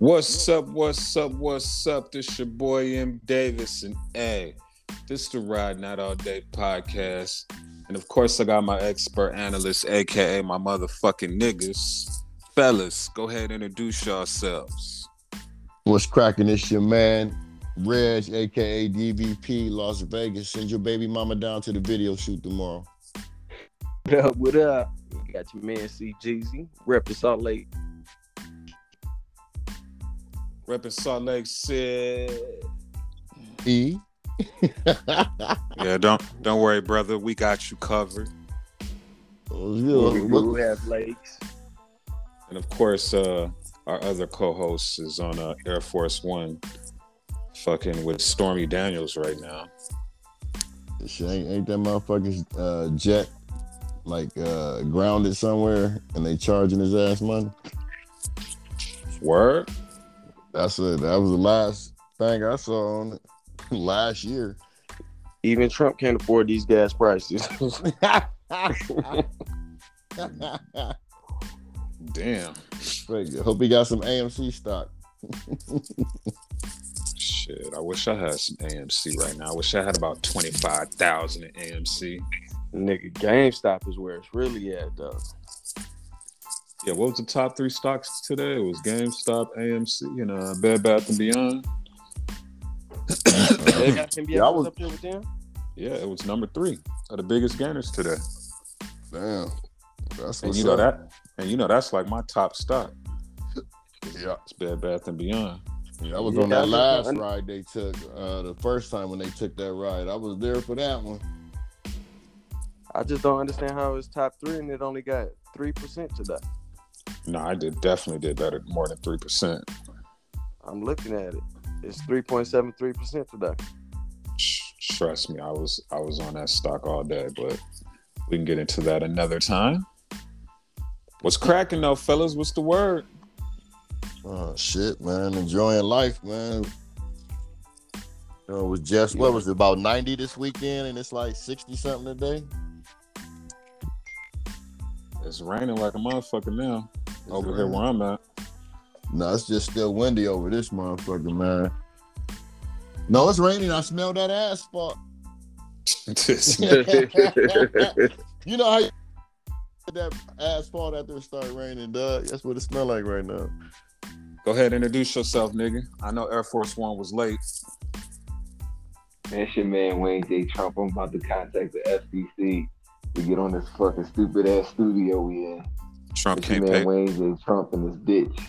What's up? What's up? What's up? This your boy M Davis and A. This the Ride Not All Day podcast, and of course I got my expert analyst, aka my motherfucking niggas. Fellas, go ahead and introduce yourselves. What's cracking? It's your man, Reg, aka DVP, Las Vegas. Send your baby mama down to the video shoot tomorrow. What up? What up? You got your man C Jeezy, repping Salt Lake. Repping Salt Lake City. E. Yeah, don't don't worry, brother. We got you covered. Who have lakes? And of course, uh, our other co-host is on uh, Air Force One, fucking with Stormy Daniels right now. Shit, ain't, ain't that motherfucker's uh, jet like uh, grounded somewhere and they charging his ass money? Word. That's it. That was the last thing I saw on it last year. Even Trump can't afford these gas prices. Damn. Hope he got some AMC stock. Shit. I wish I had some AMC right now. I wish I had about twenty five thousand in AMC. Nigga, GameStop is where it's really at, though. Yeah, what was the top three stocks today? It was GameStop, AMC, and uh, Bed Bath and Beyond. They got Tim Yeah, I was- up there with them. Yeah, it was number three of the biggest gainers today. Damn. That's And what's you know up. that, and you know that's like my top stock. Yeah. It's Bed Bath and Beyond. Yeah, I was Yeah, on that I last think- ride they took. Uh, the first time when they took that ride, I was there for that one. I just don't understand how it's top three and it only got three percent today. No, I did definitely did better, more than three percent. I'm looking at it. It's three point seven three percent today. Trust me, I was I was on that stock all day, but we can get into that another time. What's cracking though, fellas? What's the word? Oh shit, man! Enjoying life, man. You know, it was just what was it about ninety this weekend, and it's like sixty something today. It's raining like a motherfucker now It's over here where I'm at. No, it's just still windy over this motherfucker, man. No, it's raining. I smell that asphalt. You know how you that asphalt after it start raining, dog. That's what it smell like right now. Go ahead, introduce yourself, nigga. I know Air Force One was late. Man, it's your man Wayne J. Trump. I'm about to contact the FCC to get on this fucking stupid ass studio we in. Trump It's your can't man pay. Wayne J. Trump in this bitch.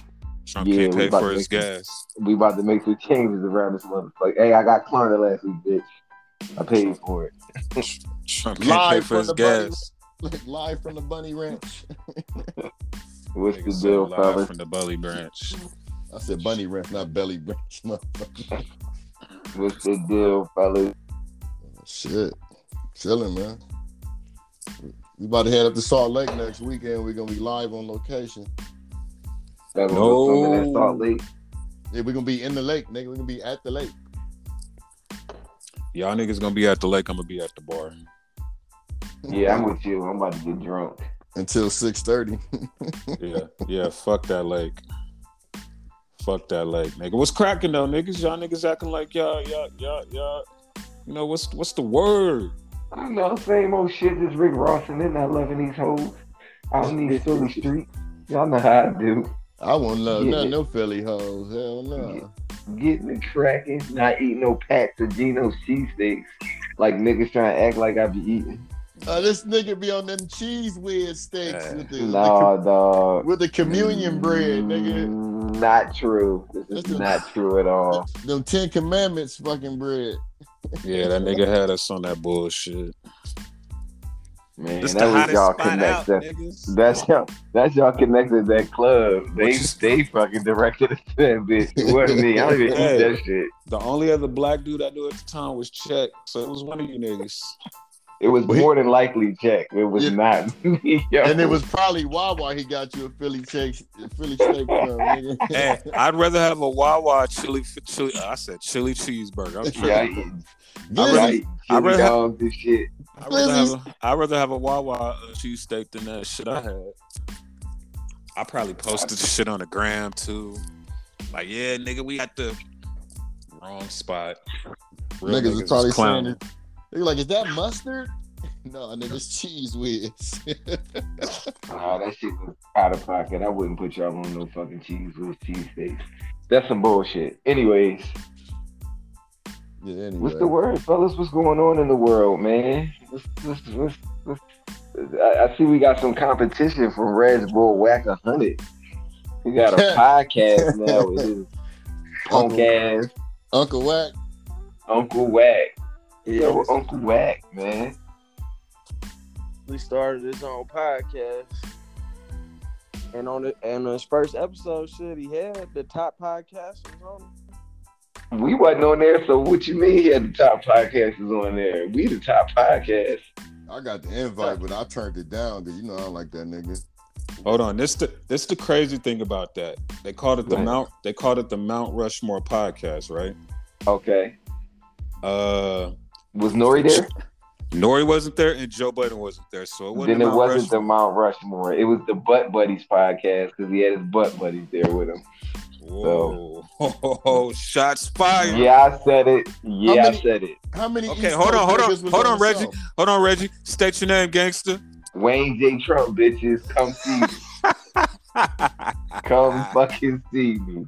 Trump Yeah, can't we pay about for to his make gas. We about to make some changes around this motherfucker. Hey, I got Klarna last week, bitch. I paid for it. Trump can't Live pay for his the bunny- gas. Like live from the bunny ranch. What's the deal, live fellas? from the Bully Branch. I said bunny ranch, not belly branch, motherfucker. What's the deal, fellas? Shit, chilling, man. We about to head up to Salt Lake next weekend. We're gonna be live on location. That No. at Salt Lake. Yeah, we're gonna be in the lake, nigga. We're gonna be at the lake. Y'all niggas gonna be at the lake. I'm gonna be at the bar. Yeah, I'm with you. I'm about to get drunk. until six thirty. Yeah, yeah. Fuck that lake. Fuck that lake, nigga. What's cracking though, niggas? Y'all niggas acting like y'all, y'all, y'all, y'all. You know what's what's the word? I know, same old shit. Just Rick Ross and then not loving these hoes. I don't need a Philly Street. Y'all know how I do. I won't love none no Philly hoes. Hell no. Get, Getting it cracking, not eating no packs of Geno's cheesesteaks. Like niggas trying to act like I be eating. Uh, this nigga be on them cheese weird steaks Yeah. with the, Nah, the dog. com- with the communion bread, nigga. Not true. This is Listen. not true at all. Them Ten Commandments fucking bread. Yeah, that nigga had us on that bullshit. Man, This that was y'all spot out, connected. That's y'all. That's y'all connected that club. They What they fucking directed it to that bitch. It wasn't me. I don't even Hey. eat that shit. The only other black dude I knew at the time was Check, so it was one of you niggas. It was Well, he- more than likely check. It was Yeah. not me. And it was probably Wawa he got you a Philly steak, Philly steak from, nigga. Hey, I'd rather have a Wawa chili, chili. I said chili cheeseburger. I'm yeah, I tripping. eat, Glizzy, I eat I'd rather have- dogs and shit. I'd rather have a, I'd rather have a Wawa uh, cheesesteak than that shit I had. I probably posted the shit on the gram too. Like, yeah, nigga, we at the wrong spot. Real niggas was is probably saying clowning. it. They like, is that mustard? no, nigga, it's Cheez Whiz. Nah, that shit was out of pocket. I wouldn't put y'all on no fucking cheese with cheesesteaks. That's some bullshit. Anyways, yeah, anyway. what's the word, fellas? What's going on in the world, man? I, I see we got some competition from Red Bull Wack a Hundred. We got a podcast now with his punk Uncle, ass Uncle Wack. Uncle Wack. Yeah, Yo, Uncle Wack, man. we started his own podcast. And on the and on his first episode, shit, he had the top podcasters on it. We wasn't on there, so what you mean he had the top podcasters on there? We the top podcast. I got the invite, but I turned it down because you know I don't like that nigga. Hold on. This the this the crazy thing about that. They called it the Right. Mount they called it the Mount Rushmore podcast, right? Okay. Uh Was Nori there? Nori wasn't there and Joe Budden wasn't there. So it wasn't Then the it Mount wasn't the Rushmore. Mount Rushmore. It was the Butt Buddies podcast because he had his butt buddies there with him. Whoa. shots fired. Yeah, I said it. Yeah, many- I said it. How many? Okay, East hold on, hold on, hold on, Reggie. show? Hold on, Reggie. State your name, gangster. Wayne J. Trump, bitches, come see me. Come fucking see me.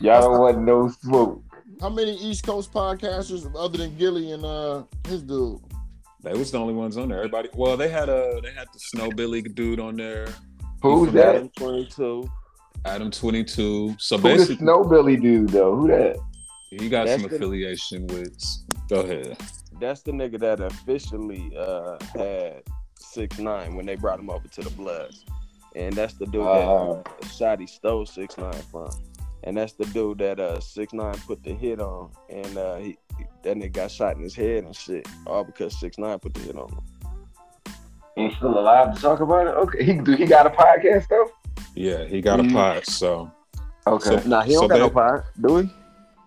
Y'all don't want no smoke. How many East Coast podcasters other than Gillie and uh his dude? They was the only ones on there. Everybody well, they had a they had the Snow Billy dude on there. Who's that? Adam 22. Adam 22. So Who the basically Snowbilly dude though? Who that? he got That's some the- affiliation with go ahead. That's the nigga that officially uh, had six nine when they brought him over to the Bloods, and that's the dude that Uh, uh, Shotti stole six nine from, and that's the dude that uh six nine put the hit on, and uh, he that nigga got shot in his head and shit, all because six nine put the hit on him. He's still alive to talk about it. Okay, he do he got a podcast though? Yeah, he got a Mm. pod. So Okay. So- Nah, he don't got no they- power, do he?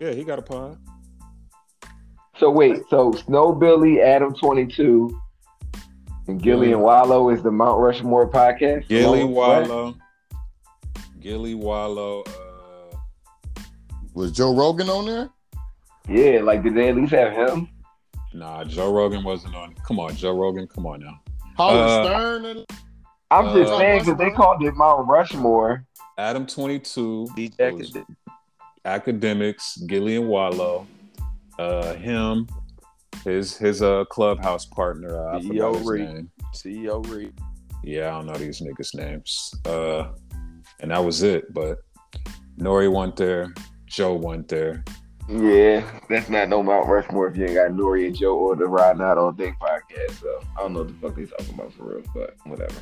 yeah, he got a pod. So wait, so Snowbilly, Adam Twenty Two, and Gillie and Wallo is the Mount Rushmore podcast. Gillie along? Wallo. Gillie Wallo. Uh, Was Joe Rogan on there? Yeah, like did they at least have him? nah, Joe Rogan wasn't on. Come on, Joe Rogan. Come on now. Howard Uh, Stern and I'm just Uh, saying because they called it Mount Rushmore. Adam 22. DJ was could- Akademiks, Gillian Wallow, uh, him, his his uh clubhouse partner. Uh, I CEO Reed. CEO Reed. Yeah, I don't know these niggas' names. Uh, and that was it. But Nori went there, Joe went there. Yeah, that's not no Mount Rushmore if you ain't got Nori and Joe or the Ride Not All Day podcast. So I don't know what the fuck they talking about for real, but whatever.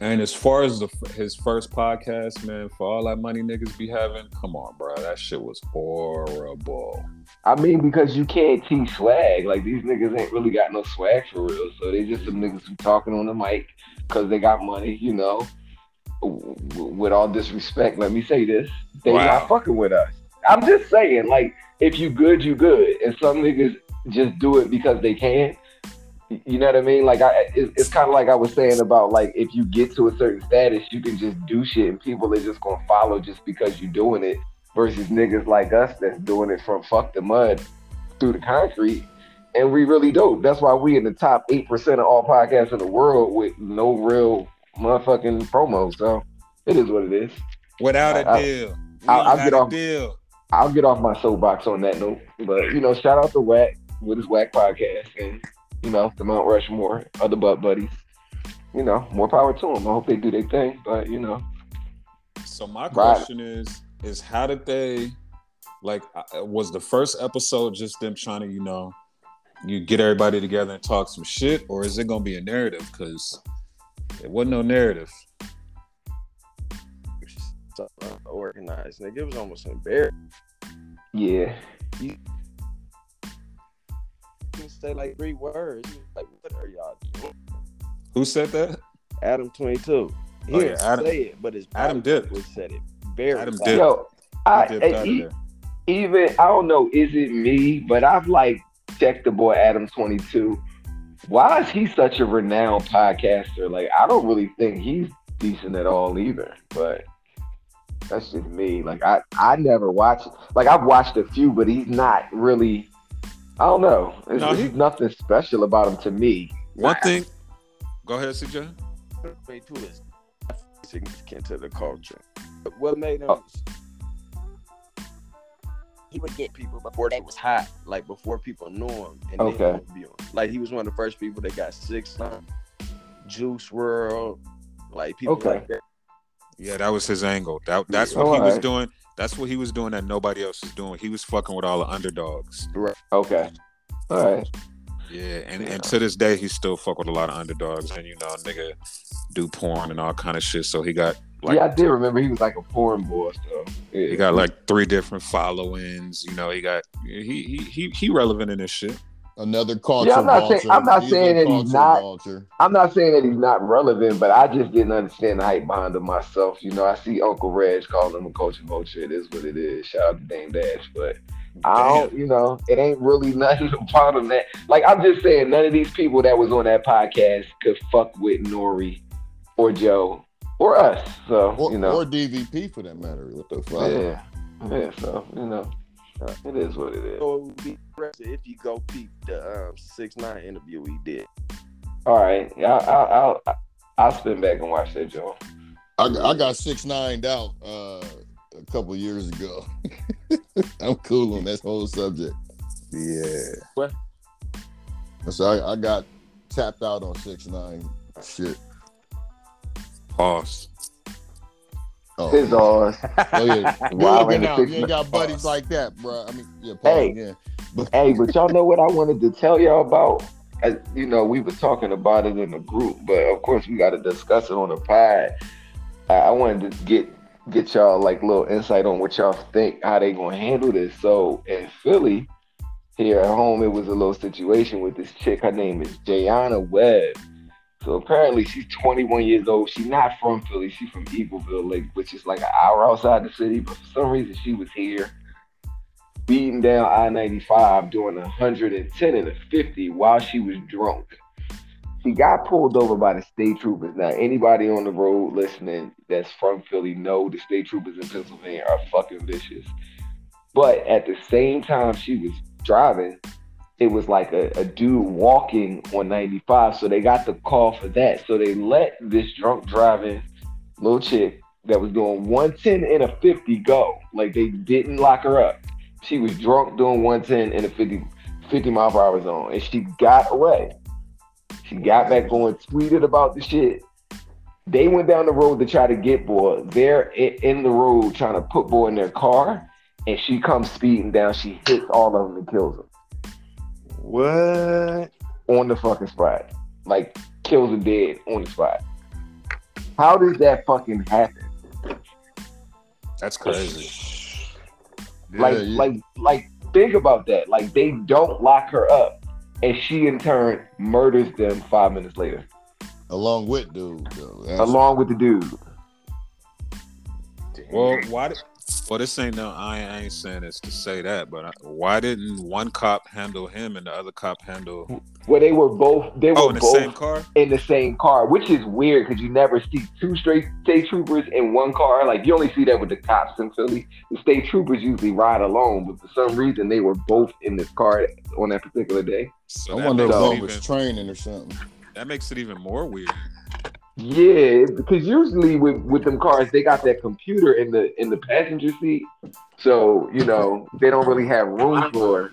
And as far as the his first podcast, man, for all that money niggas be having, come on, bro, that shit was horrible. I mean, because you can't teach swag. Like these niggas ain't really got no swag for real. So they just some niggas who talking on the mic because they got money. You know, with all disrespect, let me say this: they Wow. not fucking with us. I'm just saying, like, if you good, you good, and some niggas just do it because they can. You know what I mean? Like, I it, it's kind of like I was saying about like if you get to a certain status, you can just do shit, and people are just gonna follow just because you're doing it versus niggas like us that's doing it from fuck the mud through the concrete. And we really don't. That's why we in the top eight percent of all podcasts in the world with no real motherfucking promo. So it is what it is. Without a I- I- deal, we I'll- I'll get a off- deal. I'll get off my soapbox on that note. But you know, shout out to Wack with his Wack podcast and you know, the Mount Rushmore, other butt buddies. You know, more power to them. I hope they do their thing. But you know, So my Right. question is, is how did they, like, uh, was the first episode just them trying to, you know, you get everybody together and talk some shit, or is it gonna be a narrative? Because it wasn't no narrative. Organized, nigga. It was almost embarrassing. yeah. You can say like three words. Like, what are y'all doing? Who said that? Adam 22. He Oh, yeah, Adam- say it, but his Adam body did. language said it. Very Adam loud. did. Yo, He I, dipped out of e- there. even I don't know, is it me? But I've like checked the boy Adam Twenty Two. Why is he such a renowned podcaster? Like I don't really think he's decent at all either. But That's just me. Like I, I never watched. Like I've watched a few, but he's not really. I don't know. There's, No, there's he- nothing special about him to me. One thing. Go ahead, CJ. Way too is significant to the culture. What made him? Oh. He would get people before they was hot, like before people knew him, and Okay. then interview him. Like he was one of the first people that got six nine, Juice WRLD, like people Okay. like that. Yeah, that was his angle. That that's what he was doing. That's what he was doing that nobody else was doing. He was fucking with all the underdogs. Okay. All right. Yeah, and, and to this day, he still fuck with a lot of underdogs, and you know, nigga do porn and all kind of shit. So he got like yeah, I did remember he was like a porn boy. So yeah. he got like three different followings. You know, he got he he he, he relevant in this shit. Another culture. Yeah, I'm not saying- vulture. I'm not He's saying that he's not- vulture. I'm not saying that he's not relevant, but I just didn't understand the hype behind him myself. You know, I see Uncle Reg calling him a culture vulture. It is what it is. Shout out to Dame Dash, but I don't, you know, it ain't really nothing about him that. Like I'm just saying, none of these people that was on that podcast could fuck with Nori or Joe or us. So Or, you know, or DVP for that matter. What the fuck? yeah, yeah. So you know, it is what it is. So it would be impressive if you go peep the um, six nine interview he did. All right, yeah, I'll, I'll, I'll, I'll spin back and watch that, Joe. I, I got six nine out uh, a couple years ago. I'm cool on that whole subject. Yeah. So I, I got tapped out on six nine shit. Pause. Oh, His ass. oh yeah. Good Wow, looking and the out. six You ain't got buddies Pause. like that, bro. I mean, yeah, Paul Hey. again. hey, but y'all know what I wanted to tell y'all about? As, you know, we were talking about it in the group, but of course we got to discuss it on the pod. I, I wanted to get get y'all like little insight on what y'all think how they gonna handle this. So in Philly, here at home, it was a little situation with this chick. Her name is Jayana Webb. So apparently she's 21 years old. She's not from Philly. She's from Eagleville, Lake, which is like an hour outside the city. But for some reason, she was here beating down I-95 doing a 110 and a 50 while she was drunk. She got pulled over by the state troopers. Now, anybody on the road listening that's from Philly know the state troopers in Pennsylvania are fucking vicious. But at the same time she was driving, it was like a, a dude walking on 95. So they got the call for that. So they let this drunk driving little chick that was doing 110 and a 50 go. Like they didn't lock her up. She was drunk doing 110 and a 50, 50 mile per hour zone. And she got away. She got back going, tweeted about the shit. They went down the road to try to get boy. They're in the road trying to put boy in their car. And she comes speeding down. She hits all of them and kills them What? on the fucking spot. Like kills the dead on the spot. How does that fucking happen? That's crazy. like, Yeah, you- like, like, think about that. Like, they don't lock her up, and she in turn murders them five minutes later, along with dude. Though. That's- along with the dude. Well, why? Did, well, this ain't no. I ain't, saying this to say that, but I, why didn't one cop handle him and the other cop handle? Well, they were both, they oh, were Oh, in the both same car. in the same car, which is weird because you never see two straight state troopers in one car. Like you only see that with the cops in Philly. The state troopers usually ride alone, but for some reason they were both in this car on that particular day. So I wonder if makes, it one was training or something. that makes it even more weird. Yeah, because usually with with them cars, they got that computer in the in the passenger seat, so you know they don't really have room for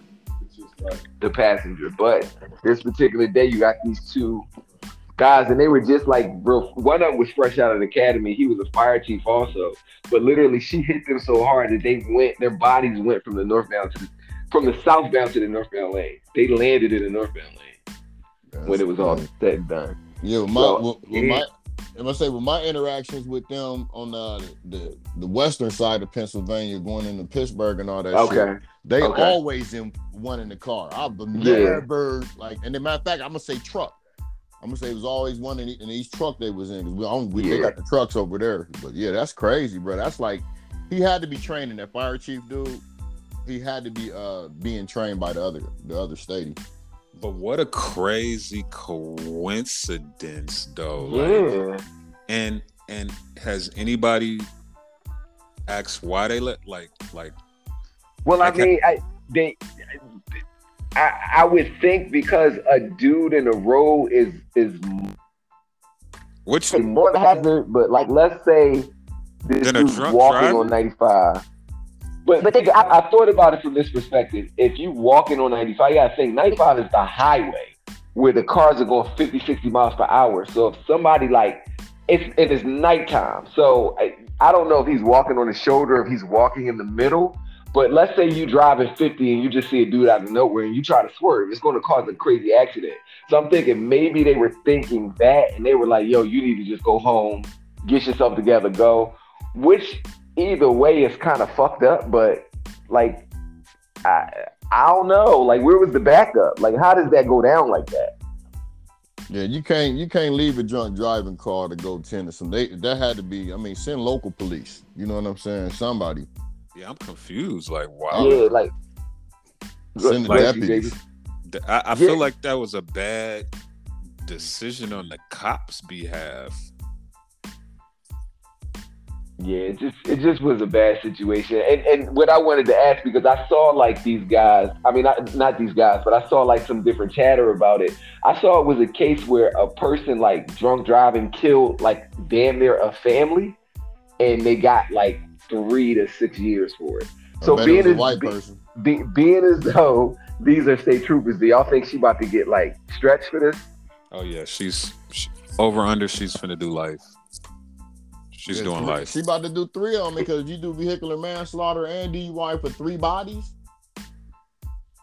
the passenger. But this particular day, you got these two guys, and they were just like real. One of them was fresh out of the academy. He was a fire chief also, but literally she hit them so hard that they went. Their bodies went from the northbound to the from the southbound to the northbound lane. They landed in the northbound lane when it was all said and done. Yeah, my, So, with, with my I must say with my interactions with them on uh, the the western side of Pennsylvania, going into Pittsburgh and all that shit, Okay. they okay. always in one in the car. I've Yeah. never like, and the matter of fact, I'm gonna say truck. I'm gonna say it was always one in, in each truck they was in. 'cause We, we they got the trucks over there, but yeah, that's crazy, bro. That's like he had to be training that fire chief dude. He had to be uh being trained by the other the other stadium. But what a crazy coincidence, though. Like, Yeah. and and has anybody asked why they let like like Well, I Okay. mean, I they, I, I would think because a dude in a row is is which more hazard, but like let's say this Than dude's walking driver? on ninety five. But but think, I, I thought about it from this perspective. If you walking on ninety five, you gotta think ninety five is the highway where the cars are going 50, 60 miles per hour. So if somebody like it's it is nighttime. So I, I don't know if he's walking on the shoulder, if he's walking in the middle. But let's say you driving 50 and you just see a dude out of nowhere and you try to swerve, it's going to cause a crazy accident. So I'm thinking maybe they were thinking that and they were like, yo, you need to just go home, get yourself together, go. Which either way it's kind of fucked up, but like, I, I don't know. Like, where was the backup? Like, how does that go down like that? Yeah, you can't you can't leave a drunk driving car to go Tennyson. They that had to be. I mean, send local police. You know what I'm saying? Somebody yeah, I'm confused. Like wow. Yeah, like, send the Like, deputies. Th- I, I Yeah. feel like that was a bad decision on the cops' behalf. Yeah, it just it just was a bad situation. And and what I wanted to ask because I saw like these guys, I mean not not these guys, but I saw like some different chatter about it. I saw it was a case where a person like drunk driving killed like damn near a family and they got like 3 to 6 years for it. So bet being it was a as- white be- person. Be, being as though these are state troopers, do y'all think she about to get like stretched for this? Oh yeah, she's she, over under. She's finna do life. She's doing three- life. She about to do three of them because you do vehicular manslaughter and DUI for three bodies.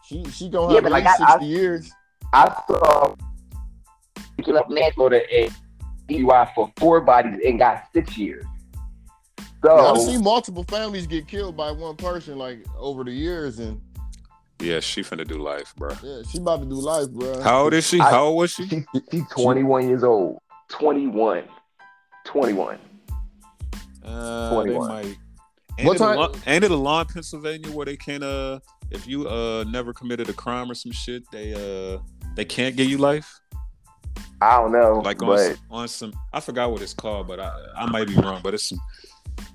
She she gonna Yeah, have but, at like, least I- I- sixty years. I saw picking up manslaughter and DUI for four bodies and got six years. So Yeah, I've seen multiple families get killed by one person like over the years, and Yeah, she finna do life, bro. yeah, she about to do life, bro. How old is she? I- How old was she? she, she's 21 years old. 21. 21. Uh, they 21. might. Ain't What it, a time- law, ain't it a law in Pennsylvania where they can't uh if you uh never committed a crime or some shit, they uh they can't give you life? I don't know, Like on but some, on some I forgot what it's called, but I I might be wrong, but it's some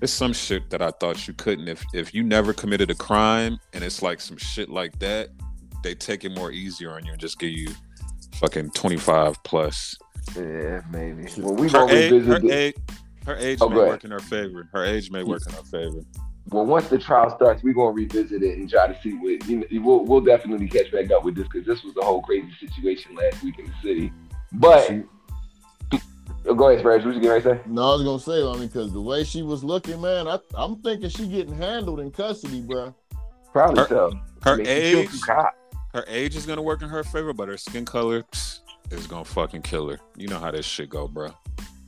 it's some shit that I thought you couldn't if if you never committed a crime and it's like some shit like that, they take it more easier on you and just give you fucking 25 plus. yeah, maybe. Well, we Her gonna age, her it. Age, her age Oh, may go ahead. work in her favor. Her age may work in her favor. Well, once the trial starts, we're gonna revisit it and try to see what you know. We'll, we'll definitely catch back up with this because this was the whole crazy situation last week in the city. But Oh, go ahead, Sparrows. What you getting ready to say? No, I was gonna say, I mean, because the way she was looking, man, I, I'm thinking she getting handled in custody, bro. Probably Her- so. Her I mean, age, her age is gonna work in her favor, but her skin color pss, is gonna fucking kill her. You know how this shit go, bro.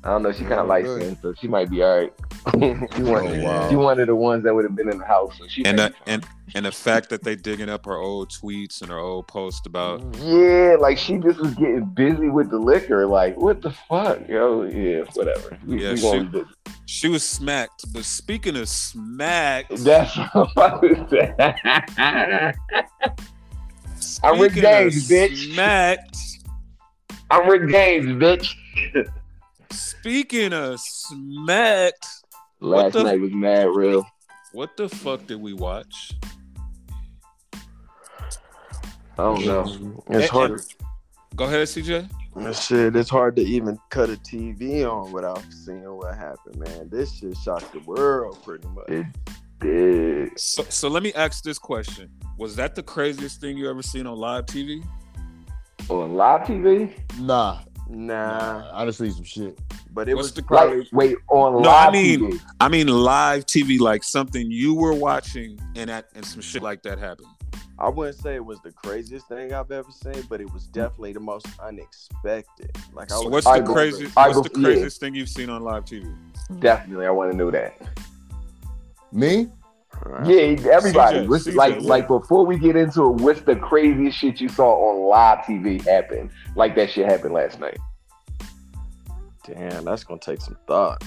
I don't know. She kind of likes him, so she might be all right. she, oh, one, Oh, wow. she one of the ones that would have been in the house. So she And the, and and the fact that they digging up her old tweets and her old post about Yeah, like she just was getting busy with the liquor. Like, what the fuck, yo? Yeah, whatever. We, Yeah, we she- she was smacked. But speaking of smacked, That's what I was saying. I'm Rick speaking of James, bitch. Smacked. I'm Rick James, bitch. Speaking of smacked, Last the- night was mad real. what the fuck did we watch? I don't know. It's eh, eh. hard. Go ahead, CJ. Shit, it's hard to even cut a TV on without seeing what happened, man. This shit shocked the world pretty much. It did. So, so let me ask this question: Was that the craziest thing you ever seen on live TV? On live TV? Nah, Nah, nah, I just see some shit. but it What's was the probably Like, wait, on No, I mean- TV? I mean, live TV, like something you were watching, and that and some shit like that happened. I wouldn't say it was the craziest thing I've ever seen, but it was definitely the most unexpected. Like I So was what's I the go- craziest? I What's go- the yeah. craziest thing you've seen on live TV? Definitely, I want to know that. Me? Alright. Yeah, everybody. CJ, what's, CJ, like, what? like before we get into it, what's the craziest shit you saw on live TV happen? Like that shit happened last night. Damn, that's gonna take some thought.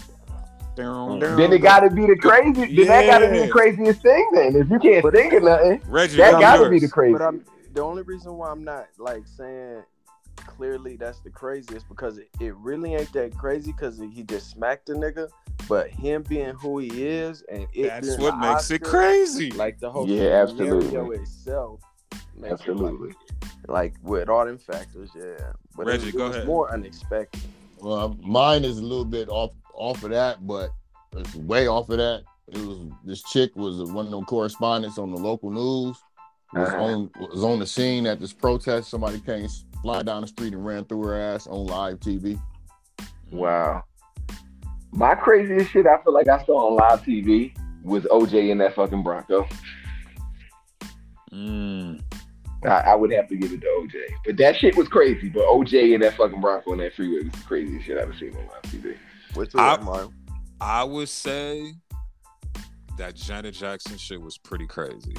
Down, hmm. Then it got to be the crazy. Then that got to be the craziest thing. Then if you can't think of nothing, Reggie. that got to yours. be the crazy. But I'm the only reason why I'm not like saying clearly that's the craziest because it, it really ain't that crazy because he just smacked a nigga. But him being who he is and it That's being what the makes it crazy. Like the whole Yeah, absolutely. itself. makes Absolutely. Like, like with all them factors, yeah. But Reggie, it, go it was ahead. more unexpected. Well, mine is a little bit off off of that, but it's way off of that. It was this chick was one of them correspondents on the local news. Was Uh-huh. on was on the scene at this protest. Somebody came fly down the street and ran through her ass on live TV. Wow. My craziest shit I feel like I saw on live TV was OJ in that fucking Bronco. Mm. I, I would have to give it to OJ. But that shit was crazy. But OJ in that fucking Bronco on that freeway was the craziest shit I've ever seen on live TV. Which I- was I would say that Janet Jackson shit was pretty crazy.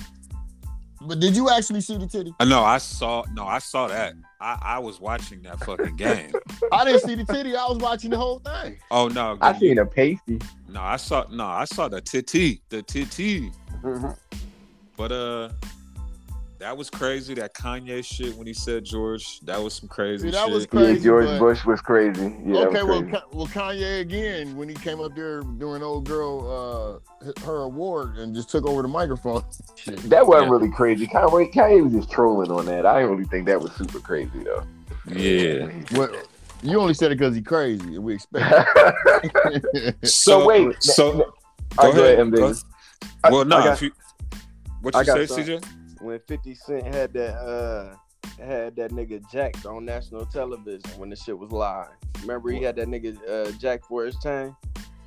But did you actually see the titty? Uh, No, I saw. No, I saw that. I, I was watching that fucking game. I didn't see the titty. I was watching the whole thing. Oh no, I seen a pasty. no, I saw. No, I saw the titty, the titty. Mm-hmm. But uh, that was crazy. That Kanye shit when he said George, that was some crazy See, that shit. was Yeah. George but- Bush was crazy. Yeah, okay, was well, crazy. Ka- well, Kanye again when he came up there doing old girl uh her award and just took over the microphone. That wasn't Yeah. really crazy. Kanye, Kanye was just trolling on that. I didn't really think that was super crazy though. yeah. Well, you only said it because he crazy, and we expect. it. So, wait, so n- go All right, ahead. M. Go- well, no, I got- if you, what I you got say, some. CJ? When 50 Cent had that uh had that nigga jacked on national television when the shit was live. Remember he had that nigga uh Jack for his chain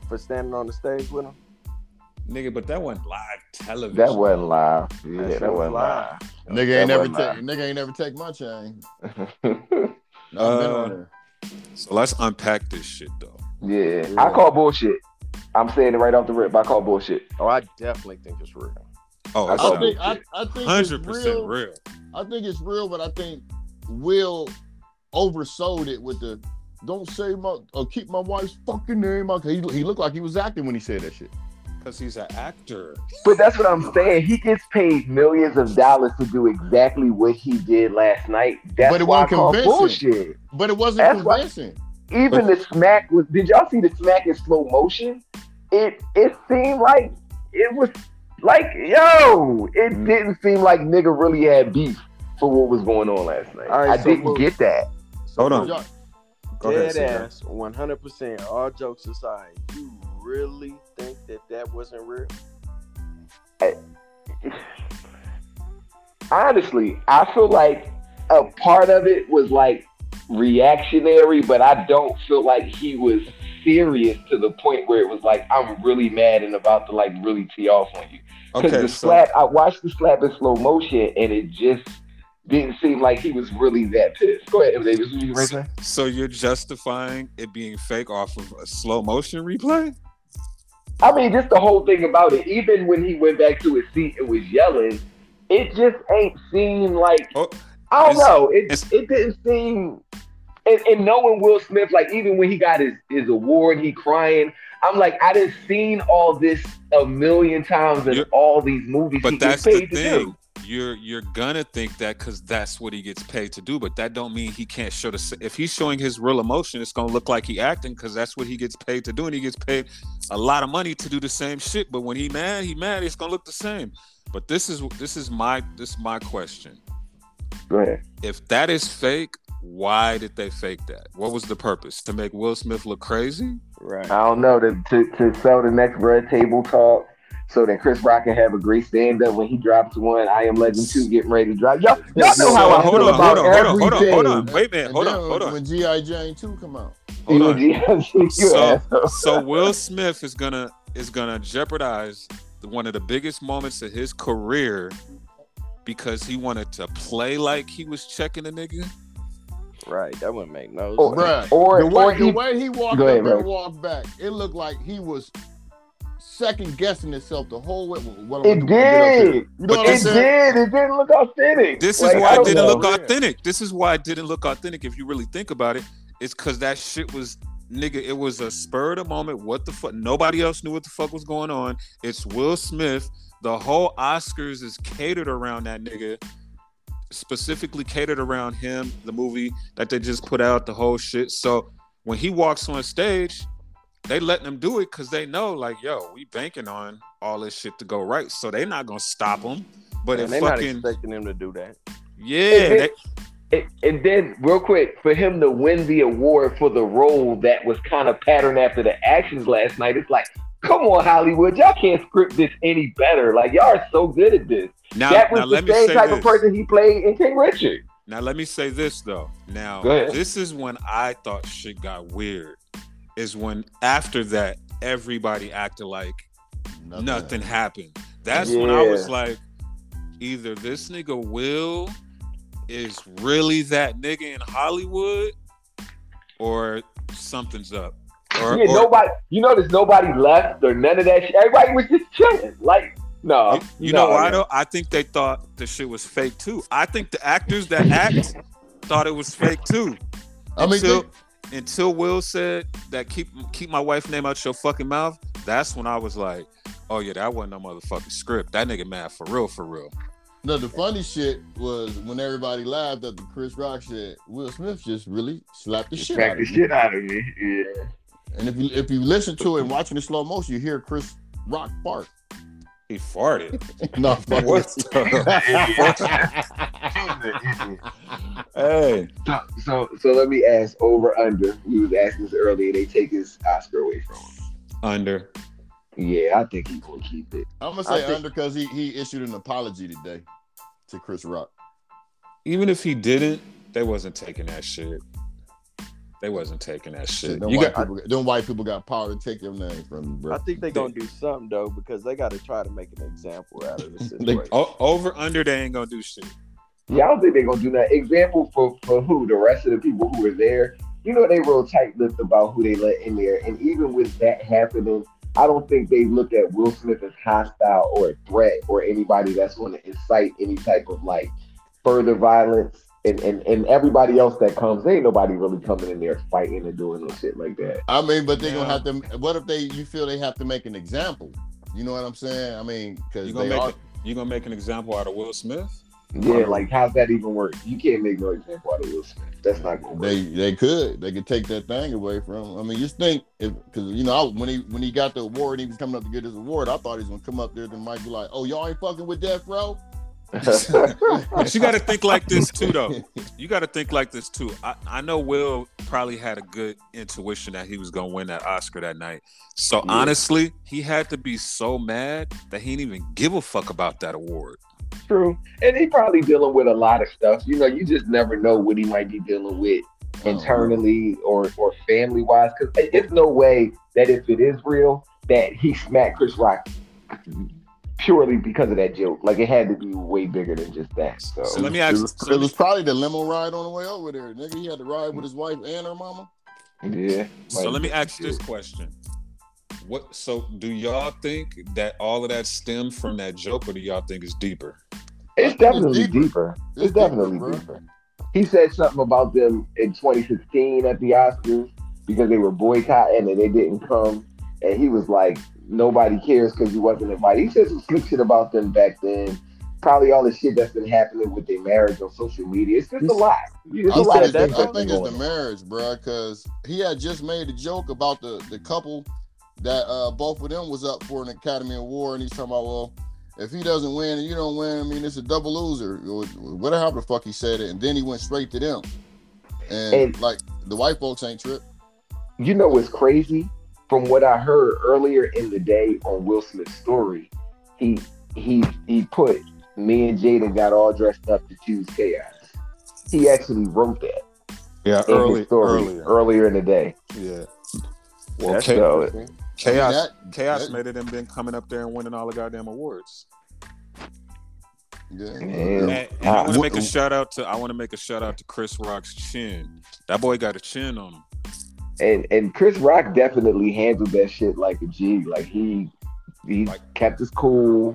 for standing on the stage with him? Nigga, but that wasn't live television. That wasn't live. Yeah, That that, was wasn't live. nigga That ain't never wasn't take. Nigga ain't never take my chain. No, I've Uh, on there. So let's unpack this shit though. yeah, I call bullshit. I'm saying it right off the rip. I call bullshit. Oh, I definitely think it's real. Oh, I I think. I. I think it's hundred percent real. real. I think it's real, but I think Will oversold it with the "Don't say my or keep my wife's fucking name out." He, he looked like he was acting when he said that shit. Because he's an actor. But that's what I'm saying. He gets paid millions of dollars to do exactly what he did last night. That's But it why I wasn't call bullshit. But it wasn't That's why- convincing. Even the smack was. Did y'all see the smack in slow motion? It it seemed like it was like yo. It Mm. didn't seem like nigga really had beef for what was going on last night. All right, I so didn't look- get that. Hold on. Y'all- Go ahead, Dead CJ. ass, 100%. All jokes aside, you really think that that wasn't real? honestly, I feel like a part of it was like reactionary, but I don't feel like he was serious to the point where it was like I'm really mad and about to like really tee off on you. Because Okay, the so slap, I watched the slap in slow motion, and it just didn't seem like he was really that pissed. Go ahead. Davis. You gonna so you're justifying it being fake off of a slow motion replay? I mean, just the whole thing about it. Even when he went back to his seat and was yelling, it just ain't seem like Oh, I don't It's- know. It it didn't seem. And, and knowing Will Smith, like even when he got his his award, he crying. I'm like, I done seen all this a million times in all these movies. but that's the thing. You're you're gonna think that because that's what he gets paid to do, but that don't mean he can't show the. s- If he's showing his real emotion, it's gonna look like he acting because that's what he gets paid to do, and he gets paid a lot of money to do the same shit. But when he mad, he mad. It's gonna look the same. But this is this is my this is my question. Go ahead. If that is fake, why did they fake that? What was the purpose? To make Will Smith look crazy? Right. I don't know to, to to sell the next red table talk. So that Chris Rock can have a great stand up when he drops one. I am Legend two getting ready to drop. Y'all, y'all know So, how I hold feel on, about hold on, hold on, hold on, hold on. Wait a minute, hold on, hold on. When GI Jane two come out, Hold on. So, so Will Smith is gonna is gonna jeopardize one of the biggest moments of his career because he wanted to play like he was checking a nigga. Right. That wouldn't make no sense. bruh. or the way, or the he way he walked Go up ahead, and walked back, it looked like he was second guessing himself the whole way. What It I'm gonna do when I get up there. did. You know But what I'm It did. It didn't look authentic. This Like, is I why it didn't know. look authentic. This is why it didn't look authentic. If you really think about it, it's because that shit was nigga. It was a spur of the moment. What the fuck? Nobody else knew what the fuck was going on. It's Will Smith. The whole Oscars is catered around that nigga. specifically catered around him, the movie that they just put out, the whole shit. So when he walks on stage, they letting him do it because they know, like, yo, we banking on all this shit to go right. So they're not gonna stop him. But and if they're not fucking expecting him to do that. yeah, they, And, and then, real quick, for him to win the award for the role that was kind of patterned after the actions last night, it's like, come on, Hollywood, y'all can't script this any better. Like y'all are so good at this. now, that was now the let same type this. of person he played in King Richard. Now let me say this though. Now this is when I thought shit got weird. Is when after that everybody acted like nothing, happened. That's when I was like, either this nigga Will is really that nigga in Hollywood, or something's up. Or, yeah, or- nobody. You notice nobody left or none of that shit. Everybody was just chilling. Like, no, you, you no, know why though? I think they thought the shit was fake too. I think the actors that act thought it was fake too. I mean, until, think- until Will said that keep keep my wife's name out your fucking mouth, that's when I was like, oh yeah, that wasn't no motherfucking script. That nigga mad for real, for real. No, the funny shit was when everybody laughed at the Chris Rock shit. Will Smith just really slapped the shit out the of shit me. out of me. Yeah. And if you if you listen to it and watching the slow motion, you hear Chris Rock fart. He farted. no, fuck What hey, So, so, so let me ask over under. We was asking this earlier. They take his Oscar away from him. under. Yeah, I think he's gonna keep it. I'm gonna say think- under because he he issued an apology today to Chris Rock. Even if he didn't, they wasn't taking that shit. They wasn't taking that Shit, shit. them, You white got, people, them white people got power to take your name from you, bro. I think they're gonna do something though because they got to try to make an example out of the They- situation. o- over under. They ain't gonna do shit. Yeah, I don't think they're gonna do that. Example for for who? The rest of the people who were there. You know, they real tight-lipped about who they let in there, and even with that happening, I don't think they look at Will Smith as hostile or a threat or anybody that's going to incite any type of like further violence. And, and and everybody else that comes, ain't nobody really coming in there fighting and doing no shit like that. I mean, but they're Yeah. gonna have to. What if they? You feel they have to make an example? You know what I'm saying? I mean, because You they are. it, you gonna make an example out of Will Smith? Yeah, like how's that even work? You can't make no example out of Will Smith. That's not gonna work. They they could they could take that thing away from. Him. I mean, just think if because you know I, when he when he got the award, he was coming up to get his award. I thought he was gonna come up there and might be like, "Oh, y'all ain't fucking with Death Row." But you got to think like this too, though. You got to think like this too. I, I know Will probably had a good intuition that he was gonna win that Oscar that night. So Yeah. honestly, he had to be so mad that he didn't even give a fuck about that award. True. And he probably dealing with a lot of stuff. You know, you just never know what he might be dealing with oh. internally or or family wise. Because it's no way that if it is real, that he smacked Chris Rock purely because of that joke. Like it had to be way bigger than just that. So, So let me It ask. was, so it was probably the limo ride on the way over there. Nigga, he had to ride with his wife and her mama. yeah. So let me ask you this question. What so do y'all think that all of that stemmed from that joke or do y'all think it's deeper? It's definitely deeper. deeper. It's, It's definitely bro. deeper. He said something about them in 2016 at the Oscars because they were boycotting and they didn't come. And he was like, nobody cares because he wasn't invited. He said some slick shit about them back then. Probably all the shit that's been happening with their marriage on social media. It's just a lot. There's I a lot of think, things I that's think it's the marriage, bro, because he had just made a joke about the the couple that uh, both of them was up for an Academy Award, and he's talking about, well, if he doesn't win and you don't win, I mean, it's a double loser, or whatever the fuck he said it, and then he went straight to them, and, And- like the white folks ain't trip. you know what's crazy? From what I heard earlier in the day on Will Smith's story, he he he put me and Jada got all dressed up to choose chaos. He actually wrote that Yeah, in his story earlier in the day. Yeah. Well, That's cha- So chaos, that- chaos that- made it and been coming up there and winning all the goddamn awards. Yeah, Yeah. And, and I Uh, want to make a shout out to I want to make a shout out to Chris Rock's chin. That boy got a chin on him. and and Chris Rock definitely handled that shit like a G. Like he he Like- kept his cool.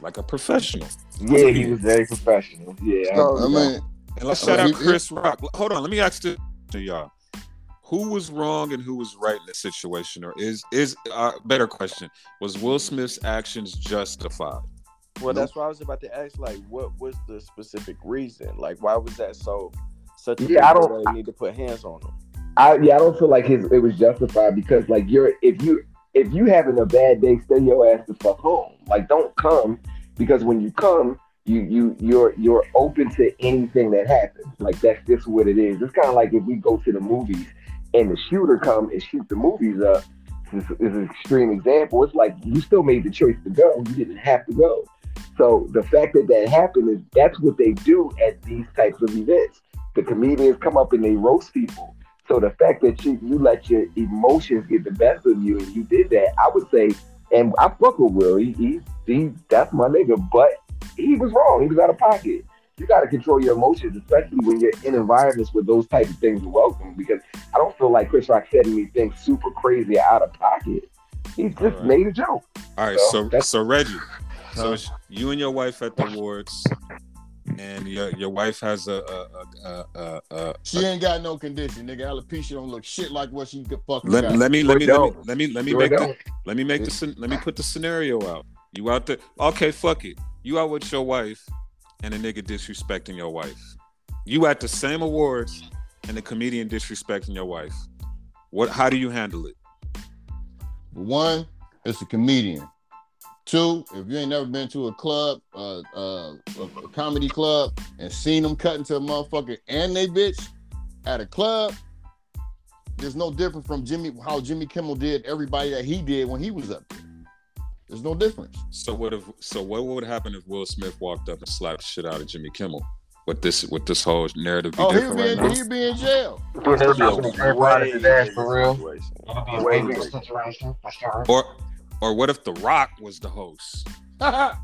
like a professional. Yeah, he was very professional. Yeah, I So, I mean, And let's Uh, shout out Chris Rock. Hold on, let me ask this to y'all: Who was wrong and who was right in this situation, or is is uh, better question? Was Will Smith's actions justified? Well, Nope. that's why I was about to ask. Like, what was the specific reason? Like, why was that so such a Yeah, I don't- that They need to put hands on him. I yeah, I don't feel like his it was justified because like you're if you if you having a bad day, stay your ass the fuck home. Like don't come because when you come, you you you're you're open to anything that happens. Like that's just what it is. It's kind of like if we go to the movies and the shooter come and shoot the movies up. This is an extreme example. It's like you still made the choice to go. You didn't have to go. So the fact that that happened is that's what they do at these types of events. The comedians come up and they roast people. So the fact that you you let your emotions get the best of you and you did that, I would say, and I fuck with Will. He, he, he that's my nigga, but he was wrong. He was out of pocket. You got to control your emotions, especially when you're in environments where those type of things are welcome. Because I don't feel like Chris Rock said anything super crazy out of pocket. He just Alright. made a joke. All right, So, so that's- so Reggie, so you and your wife at the awards, and your your wife has a a a a. a, a She ain't got no condition, nigga. Alopecia don't look shit like what she could fucking let, got. let me let me let me let me let me Sure make the, let me make the let me put the scenario out. You out there? Okay, fuck it. You out with your wife, and a nigga disrespecting your wife. You at the same awards, and the comedian disrespecting your wife. What? How do you handle it? One, it's a comedian. Two, if you ain't never been to a club, uh, uh, a, comedy club, and seen them cut into a motherfucker and they bitch at a club, there's no different from Jimmy how Jimmy Kimmel did everybody that he did when he was up there. There's no difference. So what if? So what would happen if Will Smith walked up and slapped shit out of Jimmy Kimmel? With this with this whole narrative be Oh, he'd be right in, now? he'd be in jail. It'll be a Everybody way his ass bigger for real. situation. It'll be a Way way bigger bigger. situation for sure. Or or what if The Rock was the host?